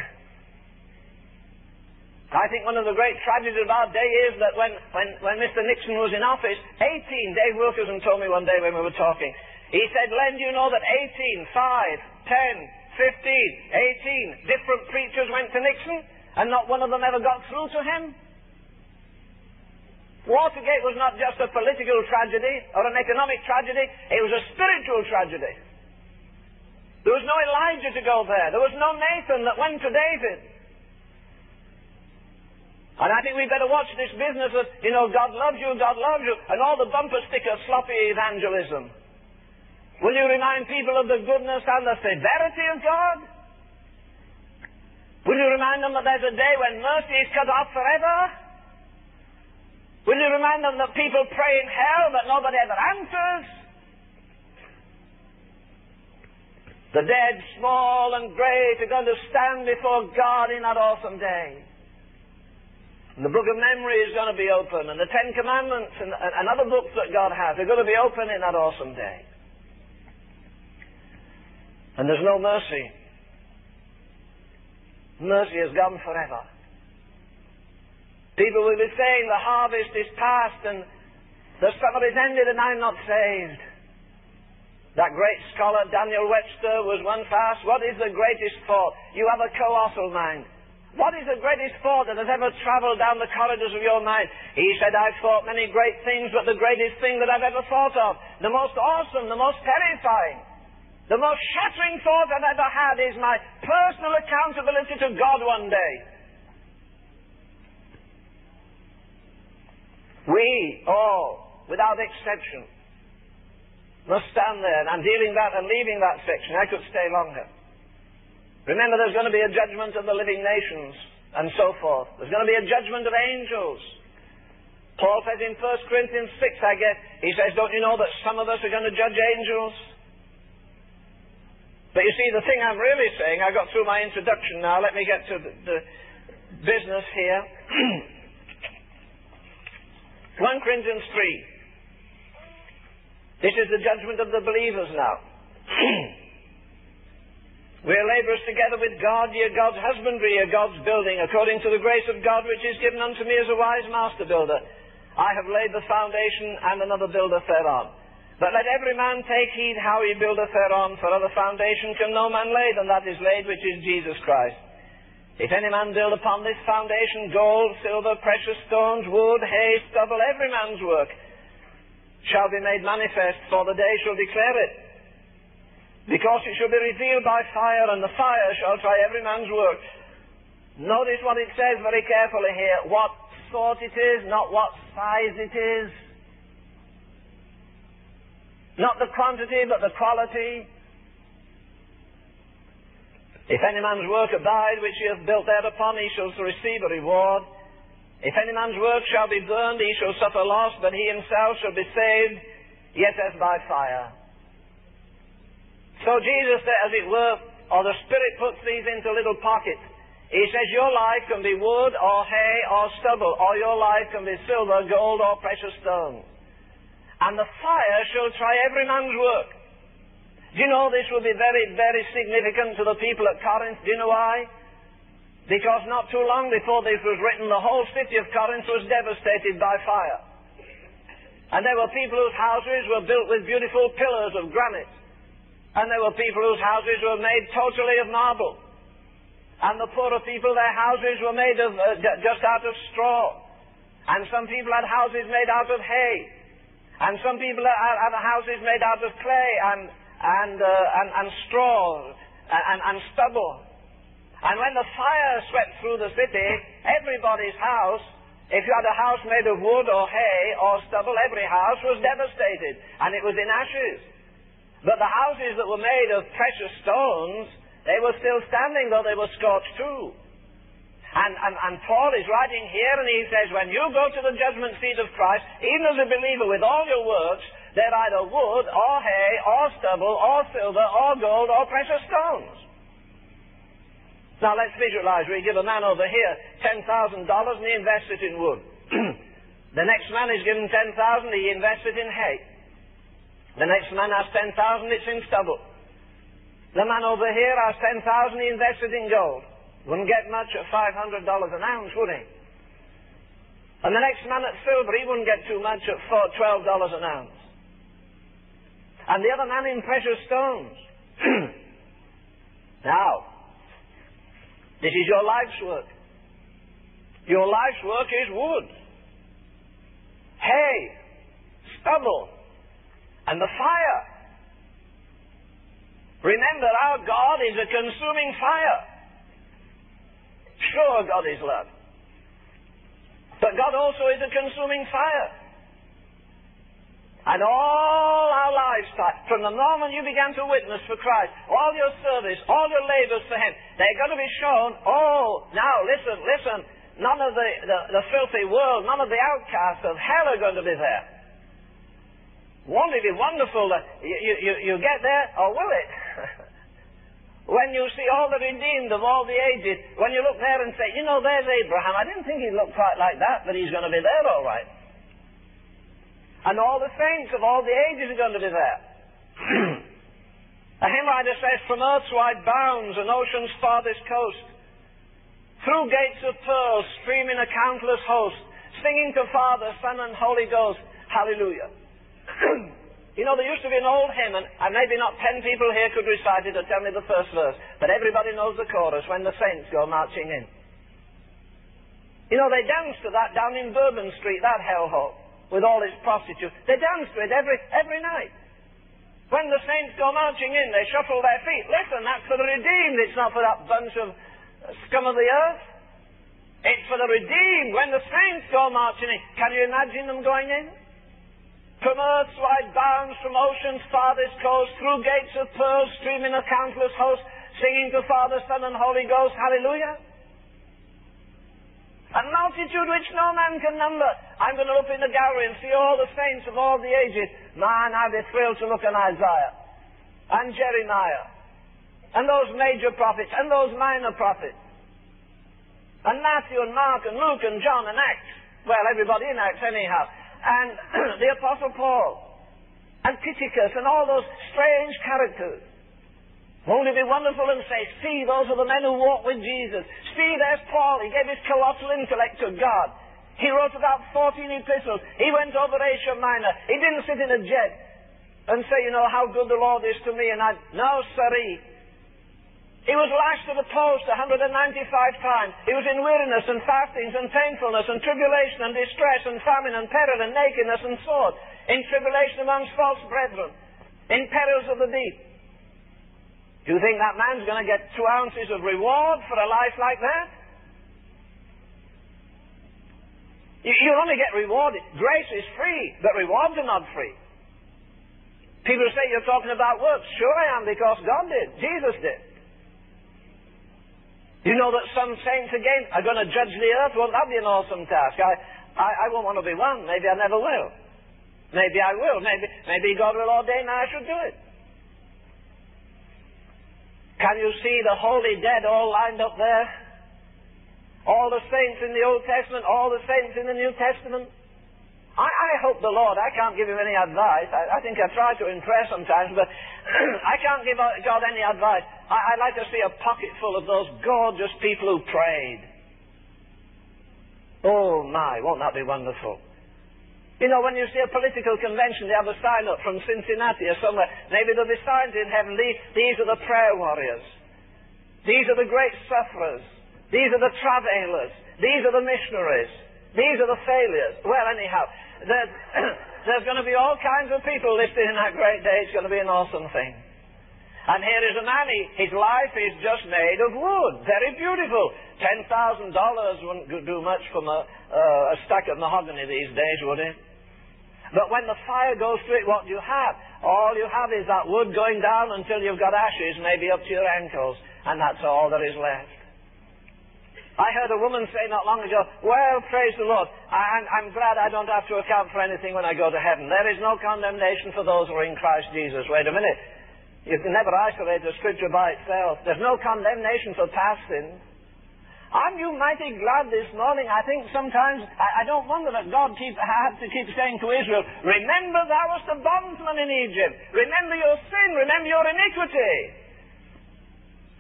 I think one of the great tragedies of our day is that when, when, when Mr. Nixon was in office, 18, Dave Wilkerson told me one day when we were talking, he said, Len, do you know that 18, 5, 10, 15, 18 different preachers went to Nixon and not one of them ever got through to him? Watergate was not just a political tragedy or an economic tragedy, it was a spiritual tragedy. There was no Elijah to go there. There was no Nathan that went to David. And I think we better watch this business of, you know, God loves you, God loves you, and all the bumper sticker sloppy evangelism. Will you remind people of the goodness and the severity of God? Will you remind them that there's a day when mercy is cut off forever? Will you remind them that people pray in hell but nobody ever answers? The dead, small and great, are going to stand before God in that awesome day. And the book of memory is going to be open, and the Ten Commandments and, and other books that God has are going to be open in that awesome day. And there's no mercy. Mercy is gone forever. People will be saying the harvest is past and the summer is ended and I'm not saved. That great scholar Daniel Webster was once asked, What is the greatest thought? You have a colossal mind. What is the greatest thought that has ever traveled down the corridors of your mind? He said, I've thought many great things, but the greatest thing that I've ever thought of, the most awesome, the most terrifying, the most shattering thought I've ever had is my personal accountability to God one day. We all, without exception, must stand there, and I'm dealing that and leaving that section. I could stay longer. Remember, there's going to be a judgment of the living nations and so forth. There's going to be a judgment of angels. Paul says in 1 Corinthians 6, I guess, he says, Don't you know that some of us are going to judge angels? But you see, the thing I'm really saying, I got through my introduction now. Let me get to the, the business here. 1 Corinthians 3. This is the judgment of the believers now. We are laborers together with God, ye God's husbandry, ye God's building, according to the grace of God which is given unto me as a wise master builder. I have laid the foundation, and another buildeth thereon. But let every man take heed how he buildeth thereon, for other foundation can no man lay than that is laid, which is Jesus Christ. If any man build upon this foundation gold, silver, precious stones, wood, hay, stubble, every man's work shall be made manifest, for the day shall declare it because it shall be revealed by fire, and the fire shall try every man's work. Notice what it says very carefully here. What sort it is, not what size it is. Not the quantity, but the quality. If any man's work abide which he hath built thereupon, he shall receive a reward. If any man's work shall be burned, he shall suffer loss, but he himself shall be saved, yet as by fire. So Jesus, said as it were, or the Spirit puts these into little pockets. He says your life can be wood or hay or stubble, or your life can be silver, gold, or precious stones. And the fire shall try every man's work. Do you know this will be very, very significant to the people at Corinth? Do you know why? Because not too long before this was written, the whole city of Corinth was devastated by fire. And there were people whose houses were built with beautiful pillars of granite. And there were people whose houses were made totally of marble. And the poorer people, their houses were made of uh, just out of straw. And some people had houses made out of hay. And some people had, had houses made out of clay and, and, uh, and, and straw and, and stubble. And when the fire swept through the city, everybody's house, if you had a house made of wood or hay or stubble, every house was devastated. And it was in ashes. But the houses that were made of precious stones, they were still standing, though they were scorched too. And, and, and Paul is writing here, and he says, when you go to the judgment seat of Christ, even as a believer with all your works, They're either wood, or hay, or stubble, or silver, or gold, or precious stones. Now let's visualize. We give a man over here $10,000 and he invests it in wood. the next man is given 10000 he invests it in hay. The next man has 10000 it's in stubble. The man over here has 10000 he invests it in gold. Wouldn't get much at $500 an ounce, would he? And the next man at silver, he wouldn't get too much at $12 an ounce. And the other man in precious stones. now, this is your life's work. Your life's work is wood, hay, stubble, and the fire. Remember, our God is a consuming fire. Sure, God is love. But God also is a consuming fire. And all our lives, from the moment you began to witness for Christ, all your service, all your labors for Him, they're going to be shown, oh, now listen, listen, none of the, the, the filthy world, none of the outcasts of hell are going to be there. Won't it be wonderful that you, you, you get there, or will it? When you see all the redeemed of all the ages, when you look there and say, you know, there's Abraham. I didn't think he looked quite like that, but he's going to be there all right. And all the saints of all the ages are going to be there. A hymn writer says, from earth's wide bounds and ocean's farthest coast, through gates of pearl streaming a countless host, singing to Father, Son, and Holy Ghost, Hallelujah. You know, there used to be an old hymn, and maybe not ten people here could recite it or tell me the first verse, but everybody knows the chorus when the saints go marching in. You know, they danced to that down in Bourbon Street, that hellhole, with all its prostitutes. They dance to it every, every night. When the saints go marching in, they shuffle their feet. Listen, that's for the redeemed. It's not for that bunch of uh, scum of the earth. It's for the redeemed. When the saints go marching in, can you imagine them going in? From earth's wide bounds, from ocean's farthest coast, through gates of pearl, streaming a countless host, singing to Father, Son, and Holy Ghost, hallelujah. A multitude which no man can number. I'm going to look in the gallery and see all the saints of all the ages. Man, I'd be thrilled to look at Isaiah and Jeremiah and those major prophets and those minor prophets and Matthew and Mark and Luke and John and Acts. Well, everybody in Acts anyhow and the Apostle Paul and Tychicus and all those strange characters. Won't it be wonderful and say, see, those are the men who walk with Jesus. See, there's Paul. He gave his colossal intellect to God. He wrote about 14 epistles. He went over Asia Minor. He didn't sit in a jet and say, you know, how good the Lord is to me. And I, no, sirree. He was lashed to the post 195 times. He was in weariness and fastings and painfulness and tribulation and distress and famine and peril and nakedness and sword. In tribulation amongst false brethren. In perils of the deep. Do you think that man's going to get two ounces of reward for a life like that? You only get rewarded. Grace is free, but rewards are not free. People say you're talking about works. Sure I am, because God did. Jesus did. You know that some saints again are going to judge the earth? Won't that be an awesome task? I, I, I won't want to be one. Maybe I never will. Maybe I will. Maybe, maybe God will ordain I should do it. Can you see the holy dead all lined up there? All the saints in the Old Testament, all the saints in the New Testament. I, I hope the Lord, I can't give him any advice. I, I think I try to impress sometimes, but I can't give God any advice. I, would like to see a pocket full of those gorgeous people who prayed. Oh my, won't that be wonderful? You know, when you see a political convention, they have a sign up from Cincinnati or somewhere. Maybe there'll be signs in heaven. These, are the prayer warriors. These are the great sufferers. These are the travailers. These are the missionaries. These are the failures. Well, anyhow, there's, there's going to be all kinds of people listed in that great day. It's going to be an awesome thing. And here is a man, he, his life is just made of wood. Very beautiful. $10,000 wouldn't do much from a, uh, a stack of mahogany these days, would it? But when the fire goes through it, what do you have? All you have is that wood going down until you've got ashes, maybe up to your ankles, and that's all there is left. I heard a woman say not long ago, Well, praise the Lord. I, I'm glad I don't have to account for anything when I go to heaven. There is no condemnation for those who are in Christ Jesus. Wait a minute. You can never isolate the scripture by itself. There's no condemnation for past sins. Aren't you mighty glad this morning? I think sometimes, I, I don't wonder that God keep, had to keep saying to Israel, Remember thou wast a bondsman in Egypt. Remember your sin. Remember your iniquity.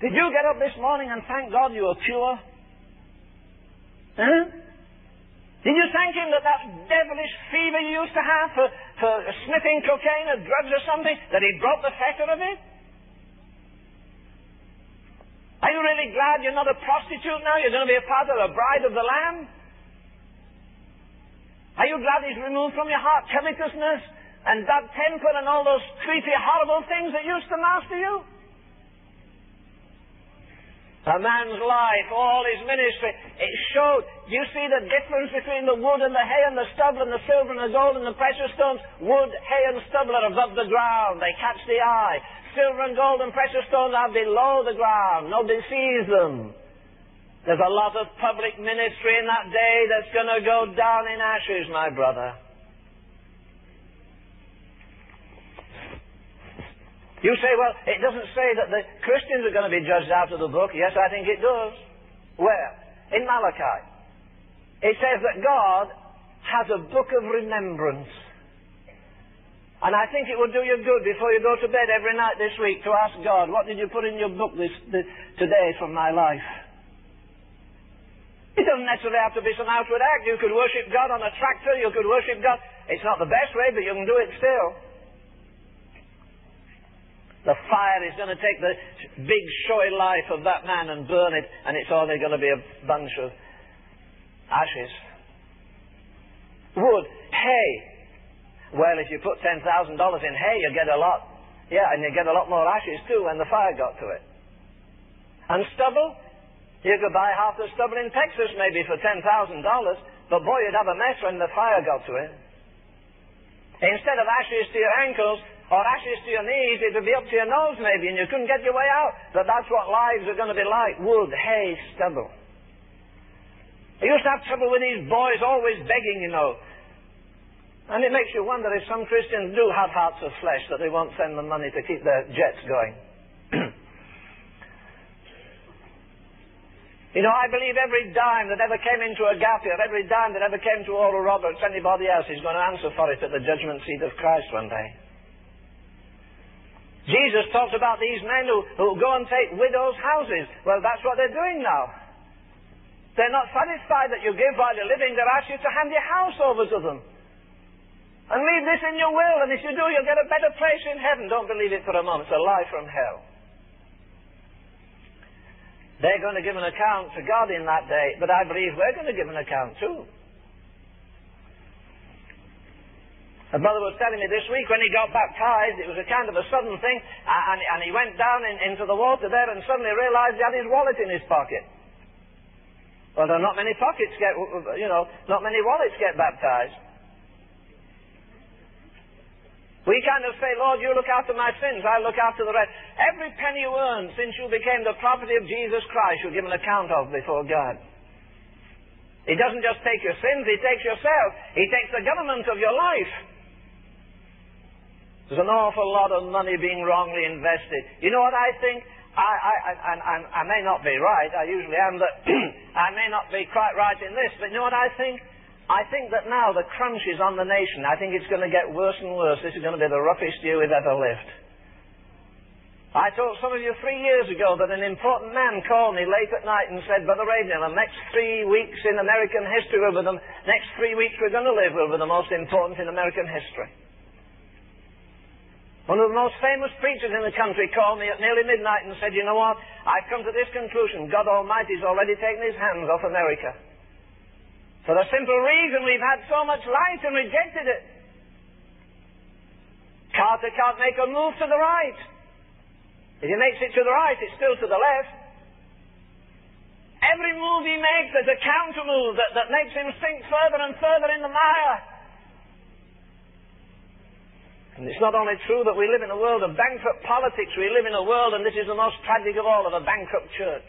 Did you get up this morning and thank God you were pure? Huh? Did you thank him that that devilish fever you used to have for, for sniffing cocaine or drugs or something, that he brought the fetter of it? Are you really glad you're not a prostitute now? You're going to be a part of the bride of the Lamb? Are you glad he's removed from your heart covetousness and bad temper and all those creepy, horrible things that used to master you? A man's life, all his ministry, it showed. You see the difference between the wood and the hay and the stubble and the silver and the gold and the precious stones? Wood, hay, and stubble are above the ground. They catch the eye. Silver and gold and precious stones are below the ground. Nobody sees them. There's a lot of public ministry in that day that's going to go down in ashes, my brother. You say, well, it doesn't say that the Christians are going to be judged out of the book. Yes, I think it does. Where? In Malachi. It says that God has a book of remembrance. And I think it would do you good before you go to bed every night this week to ask God, what did you put in your book this, this today from my life? It doesn't necessarily have to be some outward act. You could worship God on a tractor. You could worship God. It's not the best way, but you can do it still. The fire is going to take the big, showy life of that man and burn it, and it's only going to be a bunch of ashes. Wood, hay. Well, if you put $10,000 in hay, you get a lot. Yeah, and you get a lot more ashes too when the fire got to it. And stubble? You could buy half the stubble in Texas maybe for $10,000, but boy, you'd have a mess when the fire got to it. Instead of ashes to your ankles, or ashes to your knees, it would be up to your nose maybe, and you couldn't get your way out. But that's what lives are going to be like wood, hay, stubble. I used to have trouble with these boys always begging, you know. And it makes you wonder if some Christians do have hearts of flesh that they won't send them money to keep their jets going. you know, I believe every dime that ever came into a gap here, every dime that ever came to Oral Roberts, anybody else is going to answer for it at the judgment seat of Christ one day. Jesus talked about these men who, who go and take widows' houses. Well, that's what they're doing now. They're not satisfied that you give while you're living. They're asked you to hand your house over to them. And leave this in your will, and if you do, you'll get a better place in heaven. Don't believe it for a moment. It's a lie from hell. They're going to give an account to God in that day, but I believe we're going to give an account too. A brother was telling me this week when he got baptized, it was a kind of a sudden thing, uh, and, and he went down in, into the water there and suddenly realized he had his wallet in his pocket. Well, there are not many pockets get, you know, not many wallets get baptized. We kind of say, Lord, you look after my sins, I look after the rest. Every penny you earn since you became the property of Jesus Christ, you give an account of before God. He doesn't just take your sins, He takes yourself. He takes the government of your life. There's an awful lot of money being wrongly invested. You know what I think? I, I, I, I, I may not be right, I usually am, but I may not be quite right in this, but you know what I think? I think that now the crunch is on the nation. I think it's going to get worse and worse. This is going to be the roughest year we've ever lived. I told some of you three years ago that an important man called me late at night and said, Brother Ravenhill, the next three weeks in American history will be the next three weeks we're going to live will be the most important in American history. One of the most famous preachers in the country called me at nearly midnight and said, You know what? I've come to this conclusion. God Almighty's already taken his hands off America. For the simple reason we've had so much light and rejected it. Carter can't make a move to the right. If he makes it to the right, it's still to the left. Every move he makes, there's a counter move that, that makes him sink further and further in the mire. And it's not only true that we live in a world of bankrupt politics, we live in a world, and this is the most tragic of all, of a bankrupt church.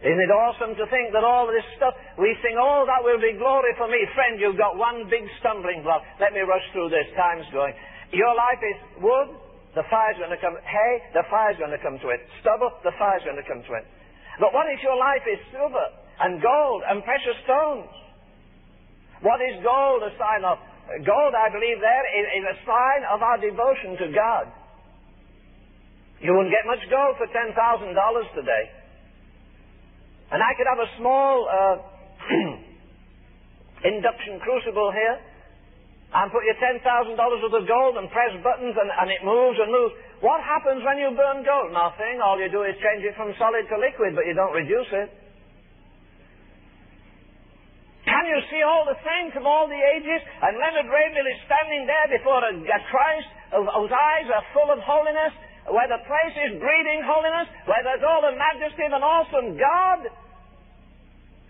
Isn't it awesome to think that all this stuff, we think, oh, that will be glory for me. Friend, you've got one big stumbling block. Let me rush through this. Time's going. Your life is wood, the fire's going to come. Hay, the fire's going to come to it. Stubble, the fire's going to come to it. But what if your life is silver and gold and precious stones? What is gold a sign of? Gold, I believe, there is, is a sign of our devotion to God. You wouldn't get much gold for $10,000 today. And I could have a small uh, induction crucible here and put your $10,000 worth of gold and press buttons and, and it moves and moves. What happens when you burn gold? Nothing. All you do is change it from solid to liquid, but you don't reduce it. Can you see all the saints of all the ages? And Leonard Ravenhill is standing there before a, a Christ whose eyes are full of holiness, where the place is breathing holiness, where there's all the majesty of an awesome God.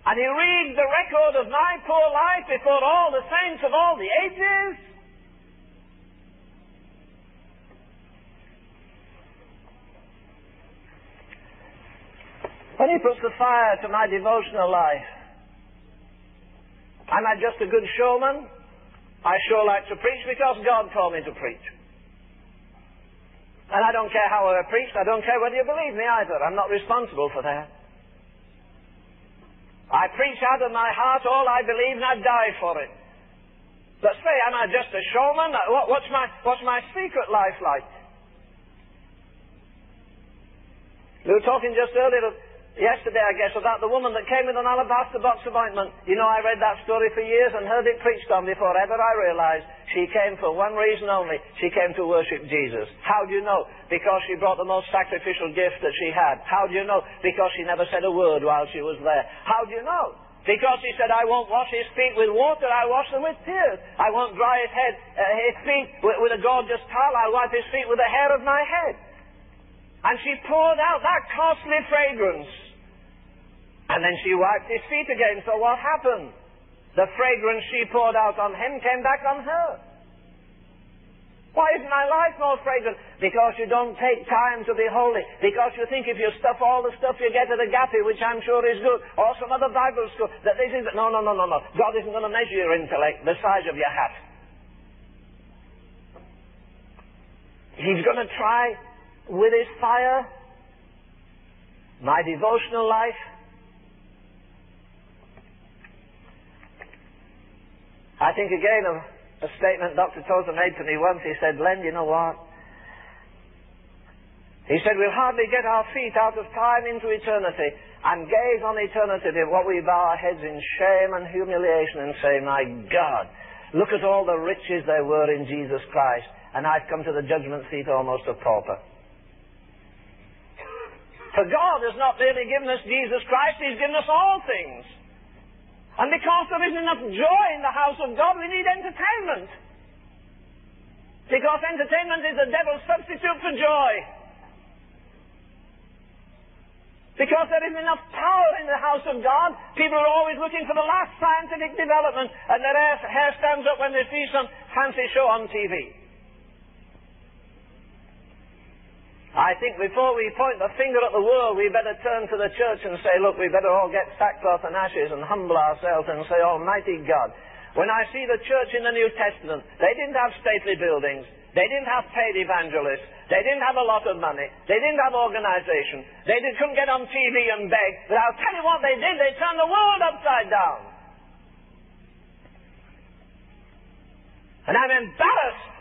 And he reads the record of my poor life before all the saints of all the ages. When he puts the fire to my devotional life, am I just a good showman? I sure like to preach because God told me to preach. And I don't care how I preach. I don't care whether you believe me either. I'm not responsible for that. I preach out of my heart all I believe and I die for it. But say, am I just a showman? what's, my, what's my secret life like? We were talking just earlier yesterday, I guess, about the woman that came with an alabaster box of ointment. You know, I read that story for years and heard it preached on before ever I realized she came for one reason only. She came to worship Jesus. How do you know? Because she brought the most sacrificial gift that she had. How do you know? Because she never said a word while she was there. How do you know? Because he said, I won't wash his feet with water, I wash them with tears. I won't dry his head, uh, his feet with, with a gorgeous towel, I'll wipe his feet with the hair of my head. And she poured out that costly fragrance and then she wiped his feet again. So what happened? The fragrance she poured out on him came back on her. Why is my life more fragrant? Because you don't take time to be holy. Because you think if you stuff all the stuff you get at the Gappy, which I'm sure is good, or some other Bible school, that this is... No, no, no, no, no. God isn't going to measure your intellect the size of your hat. He's going to try with his fire my devotional life I think again of a statement Dr. Tozer made to me once. He said, Len, you know what? He said, we'll hardly get our feet out of time into eternity and gaze on eternity what we bow our heads in shame and humiliation and say, my God, look at all the riches there were in Jesus Christ and I've come to the judgment seat almost a pauper. For God has not merely given us Jesus Christ, He's given us all things. And because there isn't enough joy in the house of God, we need entertainment. Because entertainment is the devil's substitute for joy. Because there isn't enough power in the house of God, people are always looking for the last scientific development, and their hair stands up when they see some fancy show on TV. I think before we point the finger at the world, we better turn to the church and say, look, we better all get sackcloth and ashes and humble ourselves and say, Almighty God. When I see the church in the New Testament, they didn't have stately buildings. They didn't have paid evangelists. They didn't have a lot of money. They didn't have organization. They did, couldn't get on TV and beg. But I'll tell you what they did. They turned the world upside down. And I'm embarrassed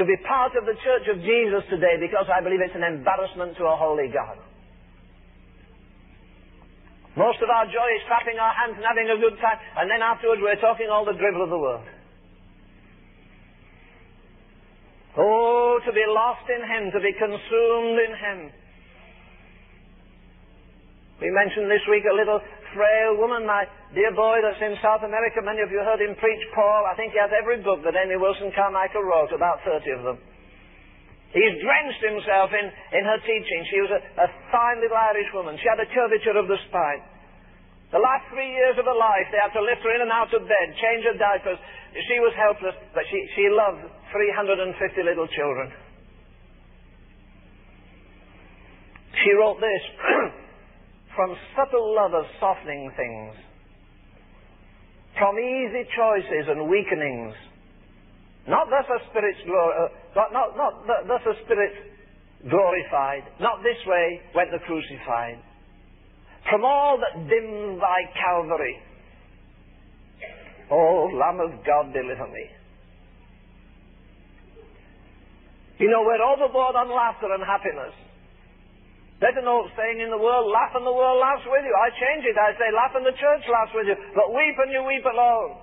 to be part of the church of Jesus today because I believe it's an embarrassment to a holy God. Most of our joy is clapping our hands and having a good time, and then afterwards we're talking all the drivel of the world. Oh, to be lost in Him, to be consumed in Him. We mentioned this week a little frail woman, my dear boy that's in South America. Many of you heard him preach Paul. I think he has every book that Amy Wilson Carmichael wrote, about 30 of them. He's drenched himself in, in her teaching. She was a, a fine little Irish woman. She had a curvature of the spine. The last three years of her life, they had to lift her in and out of bed, change her diapers. She was helpless, but she, she loved 350 little children. She wrote this From subtle love of softening things, from easy choices and weakenings, not thus a spirit's glory, uh, not, not, not thus a spirit glorified, not this way went the crucified. From all that dims thy Calvary, O Lamb of God, deliver me. You know, we're overboard on laughter and happiness. An old saying in the world, laugh and the world laughs with you. I change it. I say, laugh and the church laughs with you. But weep and you weep alone.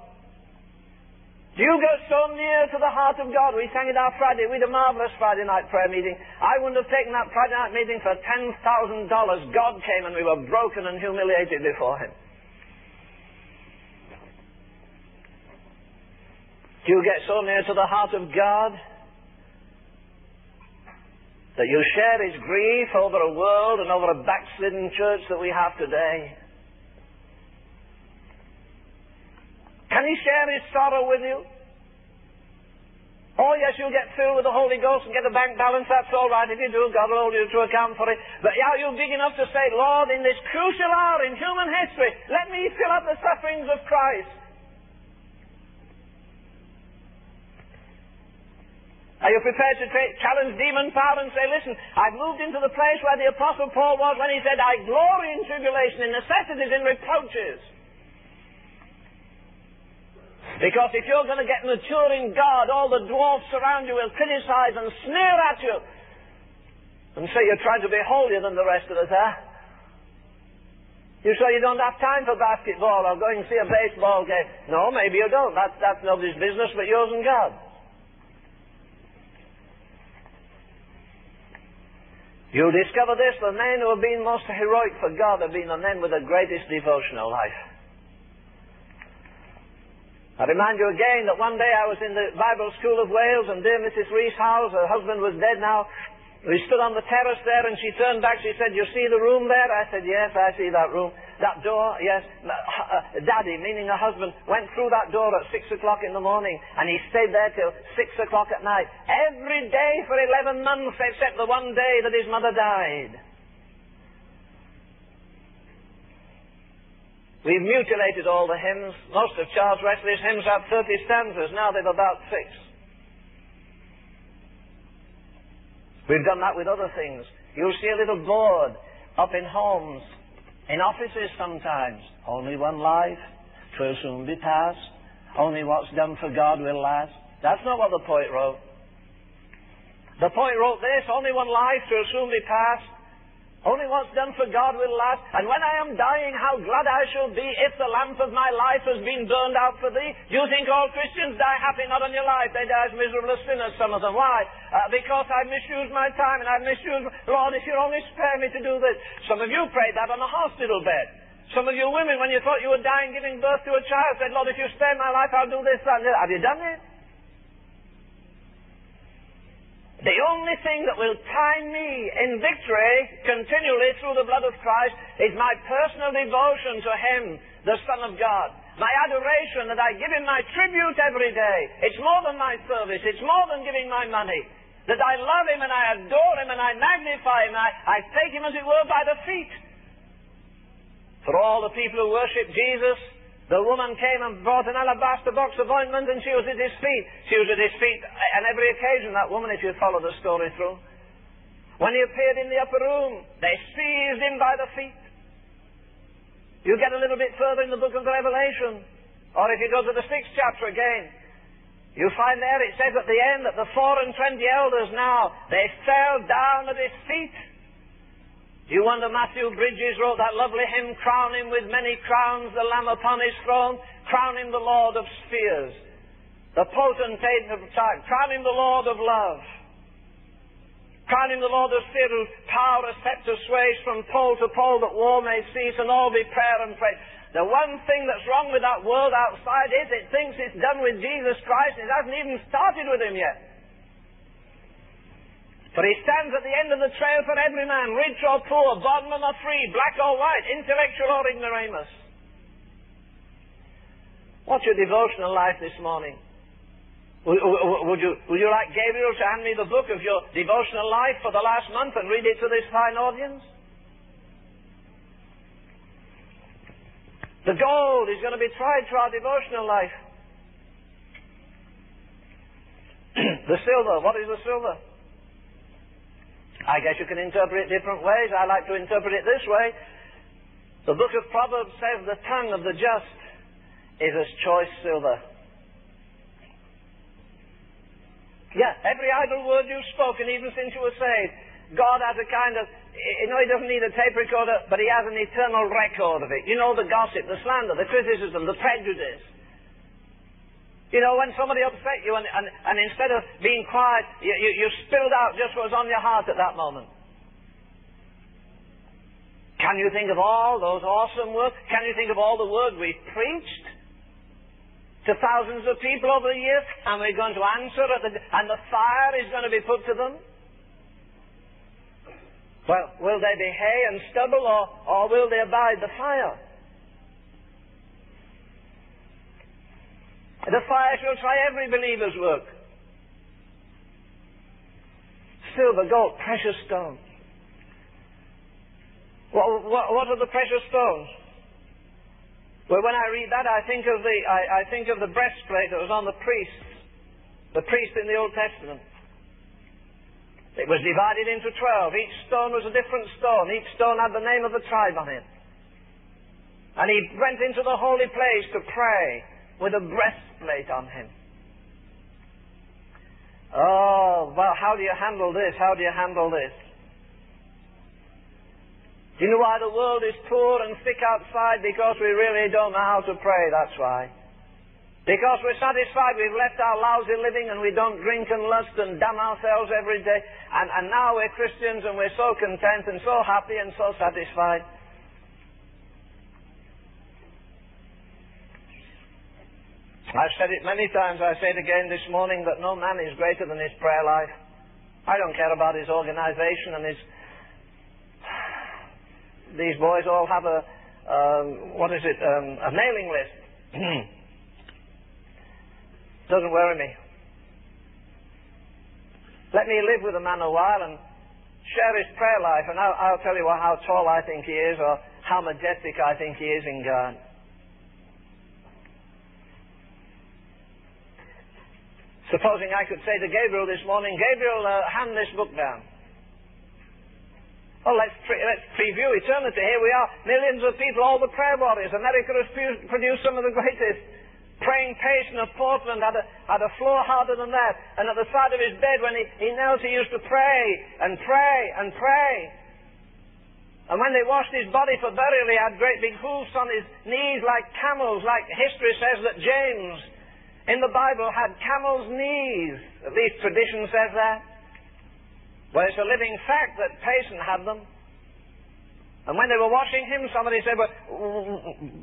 Do you go so near to the heart of God? We sang it our Friday. We had a marvelous Friday night prayer meeting. I wouldn't have taken that Friday night meeting for $10,000. God came and we were broken and humiliated before Him. Do you get so near to the heart of God that you share his grief over a world and over a backslidden church that we have today? Can he share his sorrow with you? Oh, yes, you'll get filled with the Holy Ghost and get a bank balance. That's all right. If you do, God will hold you to account for it. But are you big enough to say, Lord, in this crucial hour in human history, let me fill up the sufferings of Christ? Are you prepared to tra- challenge demon power and say, listen, I've moved into the place where the Apostle Paul was when he said, I glory in tribulation, in necessities, in reproaches. Because if you're going to get mature in God, all the dwarfs around you will criticize and sneer at you and say you're trying to be holier than the rest of us, huh? You say you don't have time for basketball or going to see a baseball game. No, maybe you don't. That's, that's nobody's business but yours and God. You'll discover this, the men who have been most heroic for God have been the men with the greatest devotional life. I remind you again that one day I was in the Bible School of Wales and dear Mrs. Rees Howells, her husband was dead now, we stood on the terrace there and she turned back. She said, You see the room there? I said, Yes, I see that room. That door, yes. Uh, Daddy, meaning her husband, went through that door at six o'clock in the morning and he stayed there till six o'clock at night. Every day for 11 months except the one day that his mother died. We've mutilated all the hymns. Most of Charles Wesley's hymns have 30 stanzas. Now they've about six. We've done that with other things. You'll see a little board up in homes, in offices sometimes. Only one life, twill soon be past. Only what's done for God will last. That's not what the poet wrote. The poet wrote this, only one life, twill soon be past. Only what's done for God will last. And when I am dying, how glad I shall be if the lamp of my life has been burned out for thee. You think all Christians die happy? Not on your life. They die as miserable as sinners, some of them. Why? Uh, because I've misused my time and I've misused... Lord, if you only spare me to do this. Some of you prayed that on a hospital bed. Some of you women, when you thought you were dying giving birth to a child, said, Lord, if you spare my life, I'll do this, that, and that. Have you done it? The only thing that will tie me in victory continually through the blood of Christ is my personal devotion to Him, the Son of God. My adoration that I give Him my tribute every day. It's more than my service. It's more than giving my money. That I love Him and I adore Him and I magnify Him. I, I take Him, as it were, by the feet. For all the people who worship Jesus, the woman came and brought an alabaster box of ointment and she was at his feet. She was at his feet on every occasion, that woman, if you follow the story through. When he appeared in the upper room, they seized him by the feet. You get a little bit further in the book of the Revelation, or if you go to the sixth chapter again, you find there it says at the end that the four and twenty elders now, they fell down at his feet you wonder Matthew Bridges wrote that lovely hymn, Crown him with many crowns, the Lamb upon his throne, crown him the Lord of spheres, the potentate of time, crown him the Lord of love. Crown him the Lord of spheres, whose power a scepter sways from pole to pole, that war may cease and all be prayer and praise. The one thing that's wrong with that world outside is it thinks it's done with Jesus Christ. It hasn't even started with him yet. For he stands at the end of the trail for every man, rich or poor, bondman or free, black or white, intellectual or ignoramus. What's your devotional life this morning? Would, you, would you like Gabriel to hand me the book of your devotional life for the last month and read it to this fine audience? The gold is going to be tried to our devotional life. the silver, what is the silver? I guess you can interpret it different ways. I like to interpret it this way. The book of Proverbs says the tongue of the just is as choice silver. Yeah, every idle word you've spoken, even since you were saved, God has a kind of, you know, He doesn't need a tape recorder, but He has an eternal record of it. You know, the gossip, the slander, the criticism, the prejudice. You know, when somebody upset you and, and, and instead of being quiet, you, you, you spilled out just what was on your heart at that moment. Can you think of all those awesome words? Can you think of all the words we've preached? to thousands of people over the years, and we're going to answer, the, and the fire is going to be put to them? Well, will they be hay and stubble, or, or will they abide the fire? The fire shall try every believer's work. Silver, gold, precious stones. What, what, what are the precious stones? Well, when I read that, I think of the, I, I think of the breastplate that was on the priests, the priest in the Old Testament. It was divided into twelve. Each stone was a different stone. Each stone had the name of the tribe on it. And he went into the holy place to pray with a breastplate on him. Oh, well, how do you handle this? How do you handle this? Do you know why the world is poor and sick outside? Because we really don't know how to pray, that's why. Because we're satisfied we've left our lousy living and we don't drink and lust and damn ourselves every day. And, and now we're Christians and we're so content and so happy and so satisfied. I've said it many times, I say it again this morning, that no man is greater than his prayer life. I don't care about his organization and his these boys all have a, um, what is it, um, a mailing list. Doesn't worry me. Let me live with a man a while and share his prayer life, and I'll, I'll tell you how tall I think he is or how majestic I think he is in God. Supposing I could say to Gabriel this morning, Gabriel, uh, hand this book down. Well, let's, pre- let's preview eternity. Here we are, millions of people, all the prayer warriors. America has produced some of the greatest. Praying Payson of Portland had a, had a floor harder than that. And at the side of his bed, when he, he knelt, he used to pray and pray and pray. And when they washed his body for burial, he had great big hoofs on his knees like camels, like history says that James in the Bible had camel's knees. At least tradition says that. Well, it's a living fact that Payson had them. And when they were washing him, somebody said, well,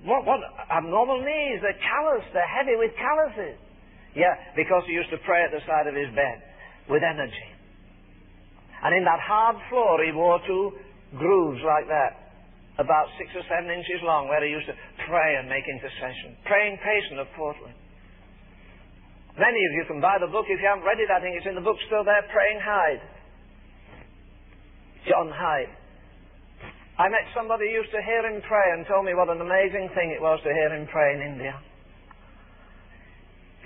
what, what abnormal knees? They're calloused. They're heavy with calluses. Yeah, because he used to pray at the side of his bed with energy. And in that hard floor, he wore two grooves like that, about six or seven inches long, where he used to pray and make intercession. Praying Payson of Portland. Many of you can buy the book if you haven't read it. I think it's in the bookstore there, Praying Hyde. John Hyde. I met somebody who used to hear him pray and told me what an amazing thing it was to hear him pray in India.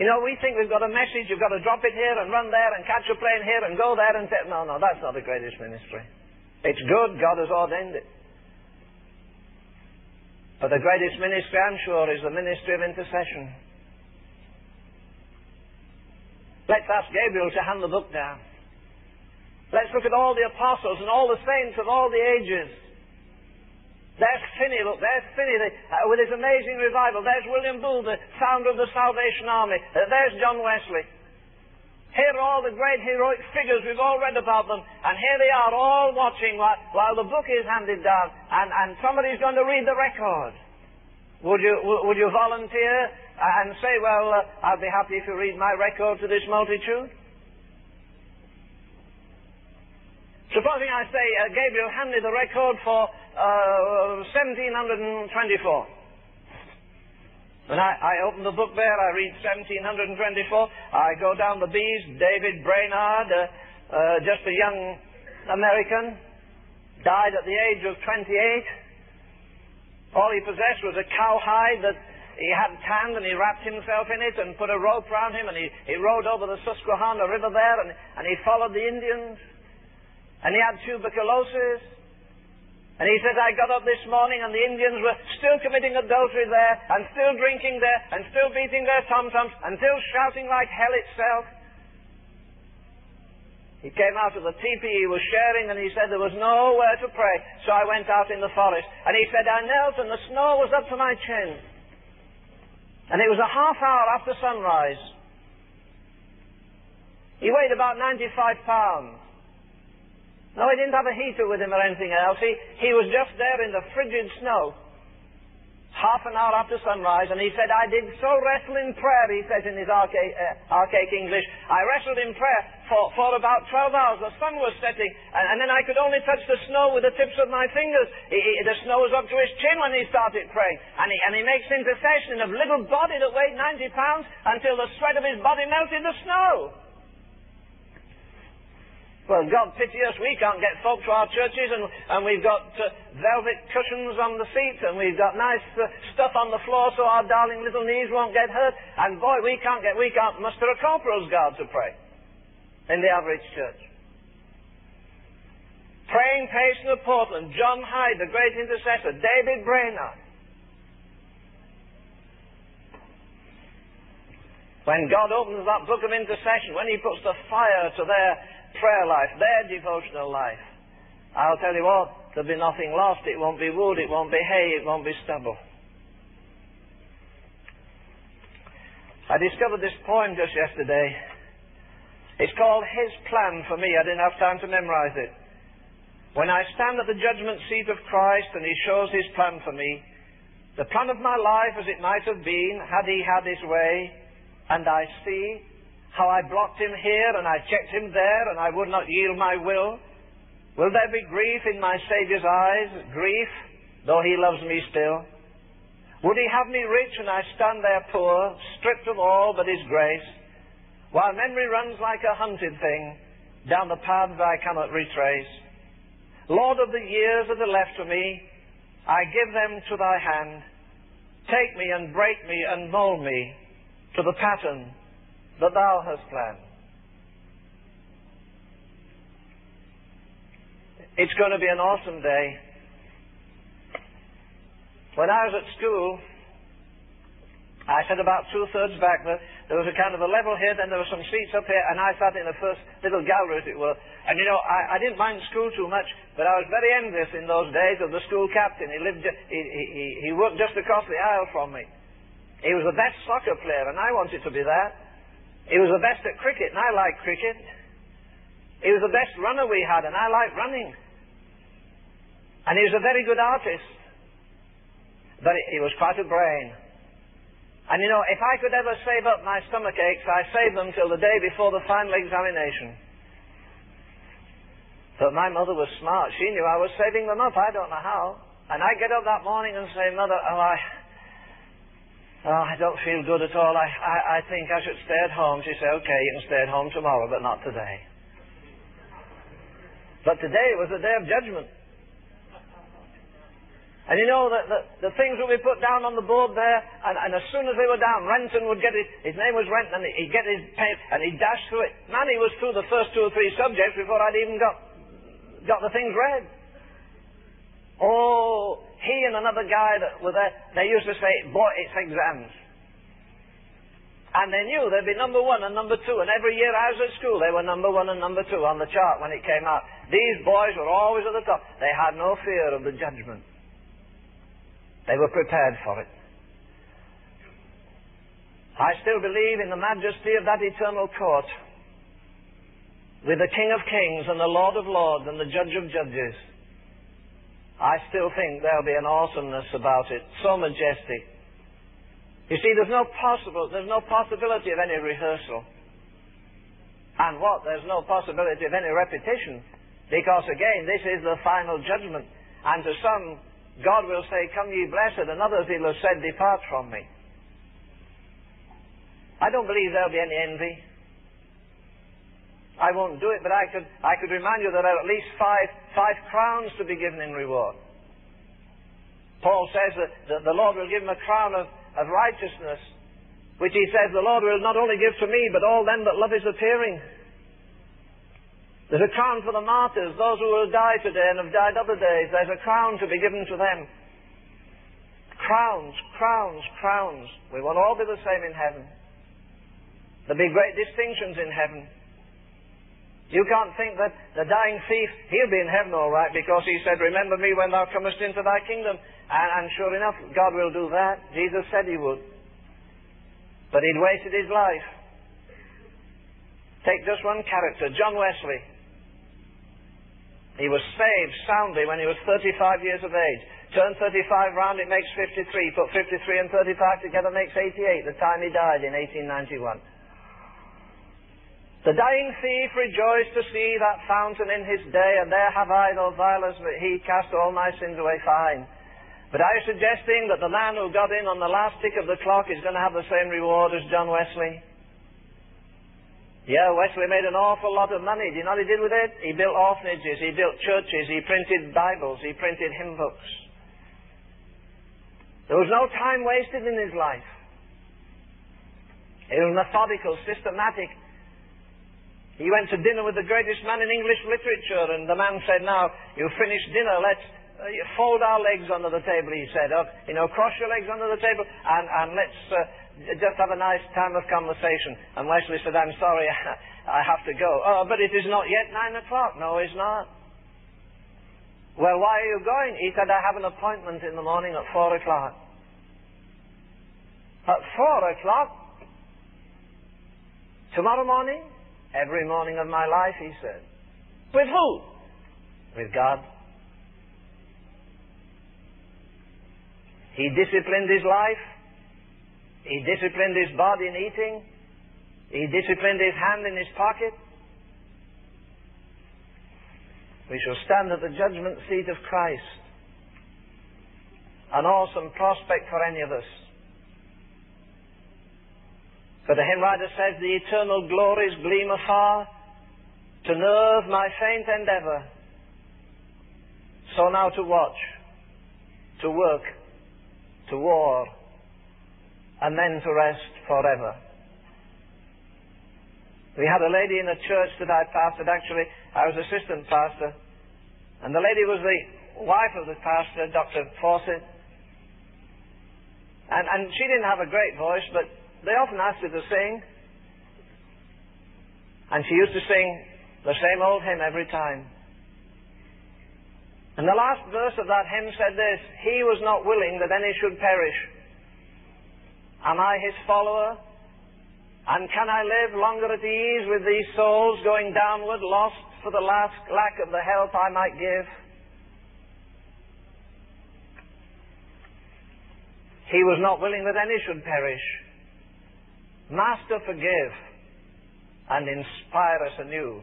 You know, we think we've got a message, you've got to drop it here and run there and catch a plane here and go there and say, no, no, that's not the greatest ministry. It's good, God has ordained it. But the greatest ministry, I'm sure, is the ministry of intercession. Let's ask Gabriel to hand the book down. Let's look at all the apostles and all the saints of all the ages. There's Finney, look, there's Finney the, uh, with his amazing revival. There's William Booth, the founder of the Salvation Army. Uh, there's John Wesley. Here are all the great heroic figures, we've all read about them, and here they are all watching while, while the book is handed down, and, and somebody's going to read the record. Would you, would you volunteer and say, well, uh, I'll be happy if you read my record to this multitude? Supposing I say uh, Gabriel me the record for uh, 1724. And I, I open the book there, I read 1724, I go down the B's, David Brainerd, uh, uh, just a young American, died at the age of 28. All he possessed was a cowhide that he had tanned and he wrapped himself in it and put a rope round him and he, he rode over the Susquehanna River there and, and he followed the Indians. And he had tuberculosis. And he says, I got up this morning and the Indians were still committing adultery there, and still drinking there, and still beating their tom-toms, and still shouting like hell itself. He came out of the teepee he was sharing and he said there was nowhere to pray. So I went out in the forest. And he said, I knelt and the snow was up to my chin. And it was a half hour after sunrise. He weighed about 95 pounds. No, he didn't have a heater with him or anything else. He, he was just there in the frigid snow. Half an hour after sunrise, and he said, I did so wrestle in prayer, he says in his uh, archaic English. I wrestled in prayer for, for about 12 hours. The sun was setting, and, and, then I could only touch the snow with the tips of my fingers. He, he, the snow was up to his chin when he started praying. And he, and he makes intercession of little body that weighed 90 pounds until the sweat of his body melted the snow. Well, God pity us, we can't get folk to our churches, and, and we've got uh, velvet cushions on the seats, and we've got nice uh, stuff on the floor so our darling little knees won't get hurt. And boy, we can't get, we can't muster a corporal's guard to pray in the average church. Praying Payson of Portland, John Hyde, the great intercessor, David Brainerd. When God opens that book of intercession, when He puts the fire to their prayer life, their devotional life, I'll tell you what, there'll be nothing lost. It won't be wood, it won't be hay, it won't be stubble. I discovered this poem just yesterday. It's called His Plan for Me. I didn't have time to memorize it. When I stand at the judgment seat of Christ and He shows His plan for me, the plan of my life as it might have been had He had His way, and I see how I blocked him here and I checked him there and I would not yield my will? Will there be grief in my Saviour's eyes? Grief, though he loves me still? Would he have me rich and I stand there poor, stripped of all but his grace, while memory runs like a hunted thing down the paths I cannot retrace? Lord of the years that are left to me, I give them to thy hand. Take me and break me and mold me to the pattern that thou hast planned. It's going to be an awesome day. When I was at school, I sat about two thirds back. There, there was a kind of a level here, then there were some seats up here, and I sat in the first little gallery, as it were. And you know, I, I didn't mind school too much, but I was very envious in those days of the school captain. He lived, he, he, he worked just across the aisle from me. He was the best soccer player, and I wanted to be that. He was the best at cricket, and I liked cricket. He was the best runner we had, and I liked running. And he was a very good artist. But he was quite a brain. And you know, if I could ever save up my stomach aches, I saved them till the day before the final examination. But my mother was smart. She knew I was saving them up. I don't know how. And I get up that morning and say, Mother, oh, I, Oh, I don't feel good at all. I, I, I think I should stay at home. She said, okay, you can stay at home tomorrow, but not today. But today was the day of judgment. And you know, the, the, the things would be put down on the board there, and, and as soon as they were down, Renton would get his, his name was Renton, and he'd get his pen, and he'd dash through it. Man, he was through the first two or three subjects before I'd even got, got the things read. Oh, he and another guy that were there, they used to say, boy, it's exams. And they knew they'd be number one and number two. And every year I was at school, they were number one and number two on the chart when it came out. These boys were always at the top. They had no fear of the judgment. They were prepared for it. I still believe in the majesty of that eternal court with the King of Kings and the Lord of Lords and the Judge of Judges. I still think there'll be an awesomeness about it, so majestic. You see, there's no possible, there's no possibility of any rehearsal. And what? There's no possibility of any repetition. Because again, this is the final judgment. And to some, God will say, Come ye blessed, and others he'll have said, Depart from me. I don't believe there'll be any envy. I won't do it, but I could, I could remind you that there are at least five, five crowns to be given in reward. Paul says that, that the Lord will give him a crown of, of righteousness, which he says the Lord will not only give to me, but all them that love his appearing. There's a crown for the martyrs, those who will die today and have died other days. There's a crown to be given to them. Crowns, crowns, crowns. We won't all be the same in heaven. There'll be great distinctions in heaven. You can't think that the dying thief, he'll be in heaven all right because he said, Remember me when thou comest into thy kingdom. And, and sure enough, God will do that. Jesus said he would. But he'd wasted his life. Take just one character, John Wesley. He was saved soundly when he was 35 years of age. Turn 35 round, it makes 53. Put 53 and 35 together makes 88, the time he died in 1891. The dying thief rejoiced to see that fountain in his day, and there have I no violence, but he cast all my sins away fine. But you suggesting that the man who got in on the last tick of the clock is going to have the same reward as John Wesley? Yeah, Wesley made an awful lot of money. Do you know what he did with it? He built orphanages, he built churches, he printed Bibles, he printed hymn books. There was no time wasted in his life. He was methodical, systematic, he went to dinner with the greatest man in English literature, and the man said, Now, you've finished dinner, let's uh, fold our legs under the table, he said. Uh, you know, cross your legs under the table, and, and let's uh, just have a nice time of conversation. And Wesley said, I'm sorry, I have to go. Oh, but it is not yet nine o'clock. No, it's not. Well, why are you going? He said, I have an appointment in the morning at four o'clock. At four o'clock? Tomorrow morning? Every morning of my life, he said. With who? With God. He disciplined his life. He disciplined his body in eating. He disciplined his hand in his pocket. We shall stand at the judgment seat of Christ. An awesome prospect for any of us. But the hymn writer says, The eternal glories gleam afar to nerve my faint endeavor. So now to watch, to work, to war, and then to rest forever. We had a lady in a church that I pastored. Actually, I was assistant pastor. And the lady was the wife of the pastor, Dr. Fawcett. And, and she didn't have a great voice, but they often asked her to sing. And she used to sing the same old hymn every time. And the last verse of that hymn said this He was not willing that any should perish. Am I his follower? And can I live longer at ease with these souls going downward, lost for the last lack of the help I might give? He was not willing that any should perish. Master, forgive and inspire us anew.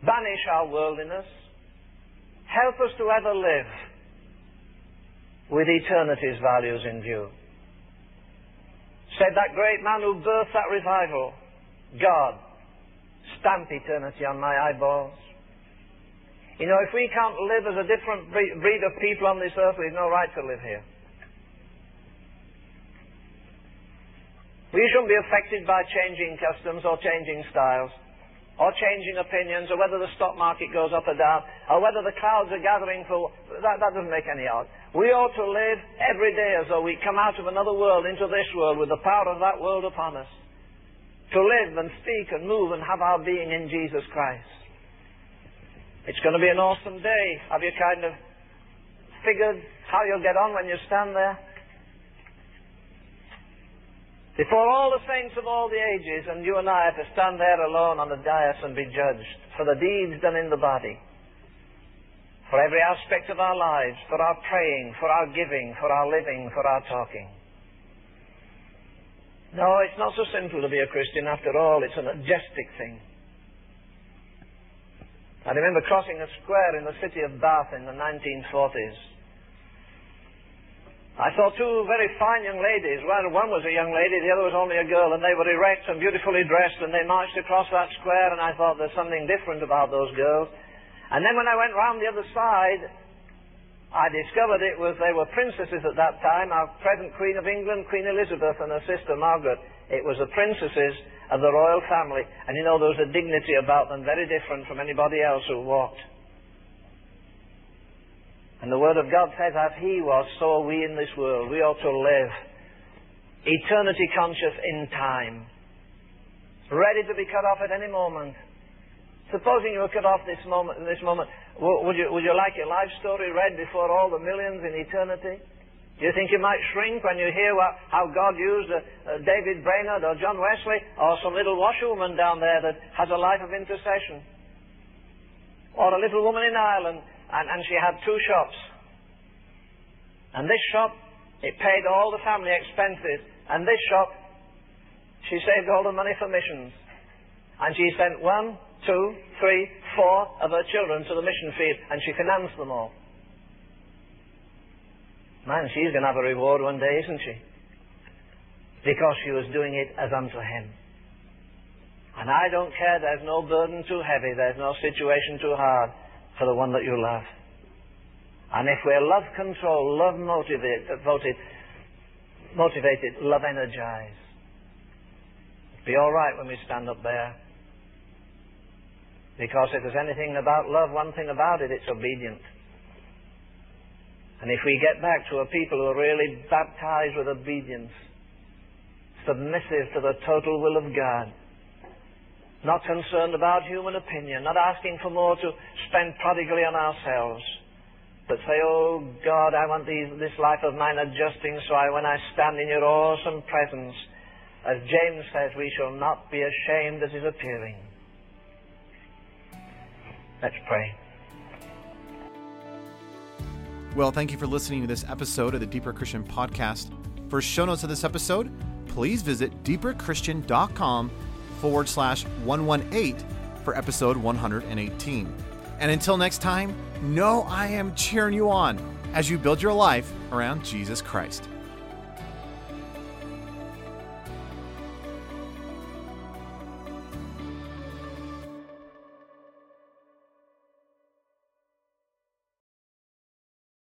Banish our worldliness. Help us to ever live with eternity's values in view. Said that great man who birthed that revival, God, stamp eternity on my eyeballs. You know, if we can't live as a different breed of people on this earth, we've no right to live here. We shouldn't be affected by changing customs or changing styles or changing opinions or whether the stock market goes up or down or whether the clouds are gathering for that, that doesn't make any odds. We ought to live every day as though we come out of another world into this world with the power of that world upon us. To live and speak and move and have our being in Jesus Christ. It's going to be an awesome day. Have you kind of figured how you'll get on when you stand there? Before all the saints of all the ages, and you and I to stand there alone on the dais and be judged for the deeds done in the body, for every aspect of our lives, for our praying, for our giving, for our living, for our talking. No, it's not so simple to be a Christian after all. It's a majestic thing. I remember crossing a square in the city of Bath in the 1940s. I saw two very fine young ladies. One, one was a young lady, the other was only a girl, and they were erect and beautifully dressed, and they marched across that square, and I thought there's something different about those girls. And then when I went round the other side, I discovered it was they were princesses at that time, our present Queen of England, Queen Elizabeth, and her sister Margaret. It was the princesses of the royal family, and you know there was a dignity about them very different from anybody else who walked. And the Word of God says, as He was, so are we in this world. We ought to live eternity conscious in time, ready to be cut off at any moment. Supposing you were cut off this moment, this moment, would you, would you like your life story read before all the millions in eternity? Do you think you might shrink when you hear what, how God used uh, uh, David Brainerd or John Wesley or some little washerwoman down there that has a life of intercession? Or a little woman in Ireland and, and she had two shops. And this shop, it paid all the family expenses. And this shop, she saved all the money for missions. And she sent one, two, three, four of her children to the mission field, and she financed them all. Man, she's going to have a reward one day, isn't she? Because she was doing it as unto Him. And I don't care, there's no burden too heavy, there's no situation too hard for the one that you love. And if we're love controlled, love motivated, motivated, love energized, be all right when we stand up there. Because if there's anything about love, one thing about it, it's obedient. And if we get back to a people who are really baptized with obedience, submissive to the total will of God, not concerned about human opinion, not asking for more to spend prodigally on ourselves, but say, Oh God, I want these, this life of mine adjusting so I, when I stand in your awesome presence, as James says, we shall not be ashamed at his appearing. Let's pray. Well, thank you for listening to this episode of the Deeper Christian Podcast. For show notes of this episode, please visit deeperchristian.com forward slash 118 for episode 118. And until next time, know I am cheering you on as you build your life around Jesus Christ.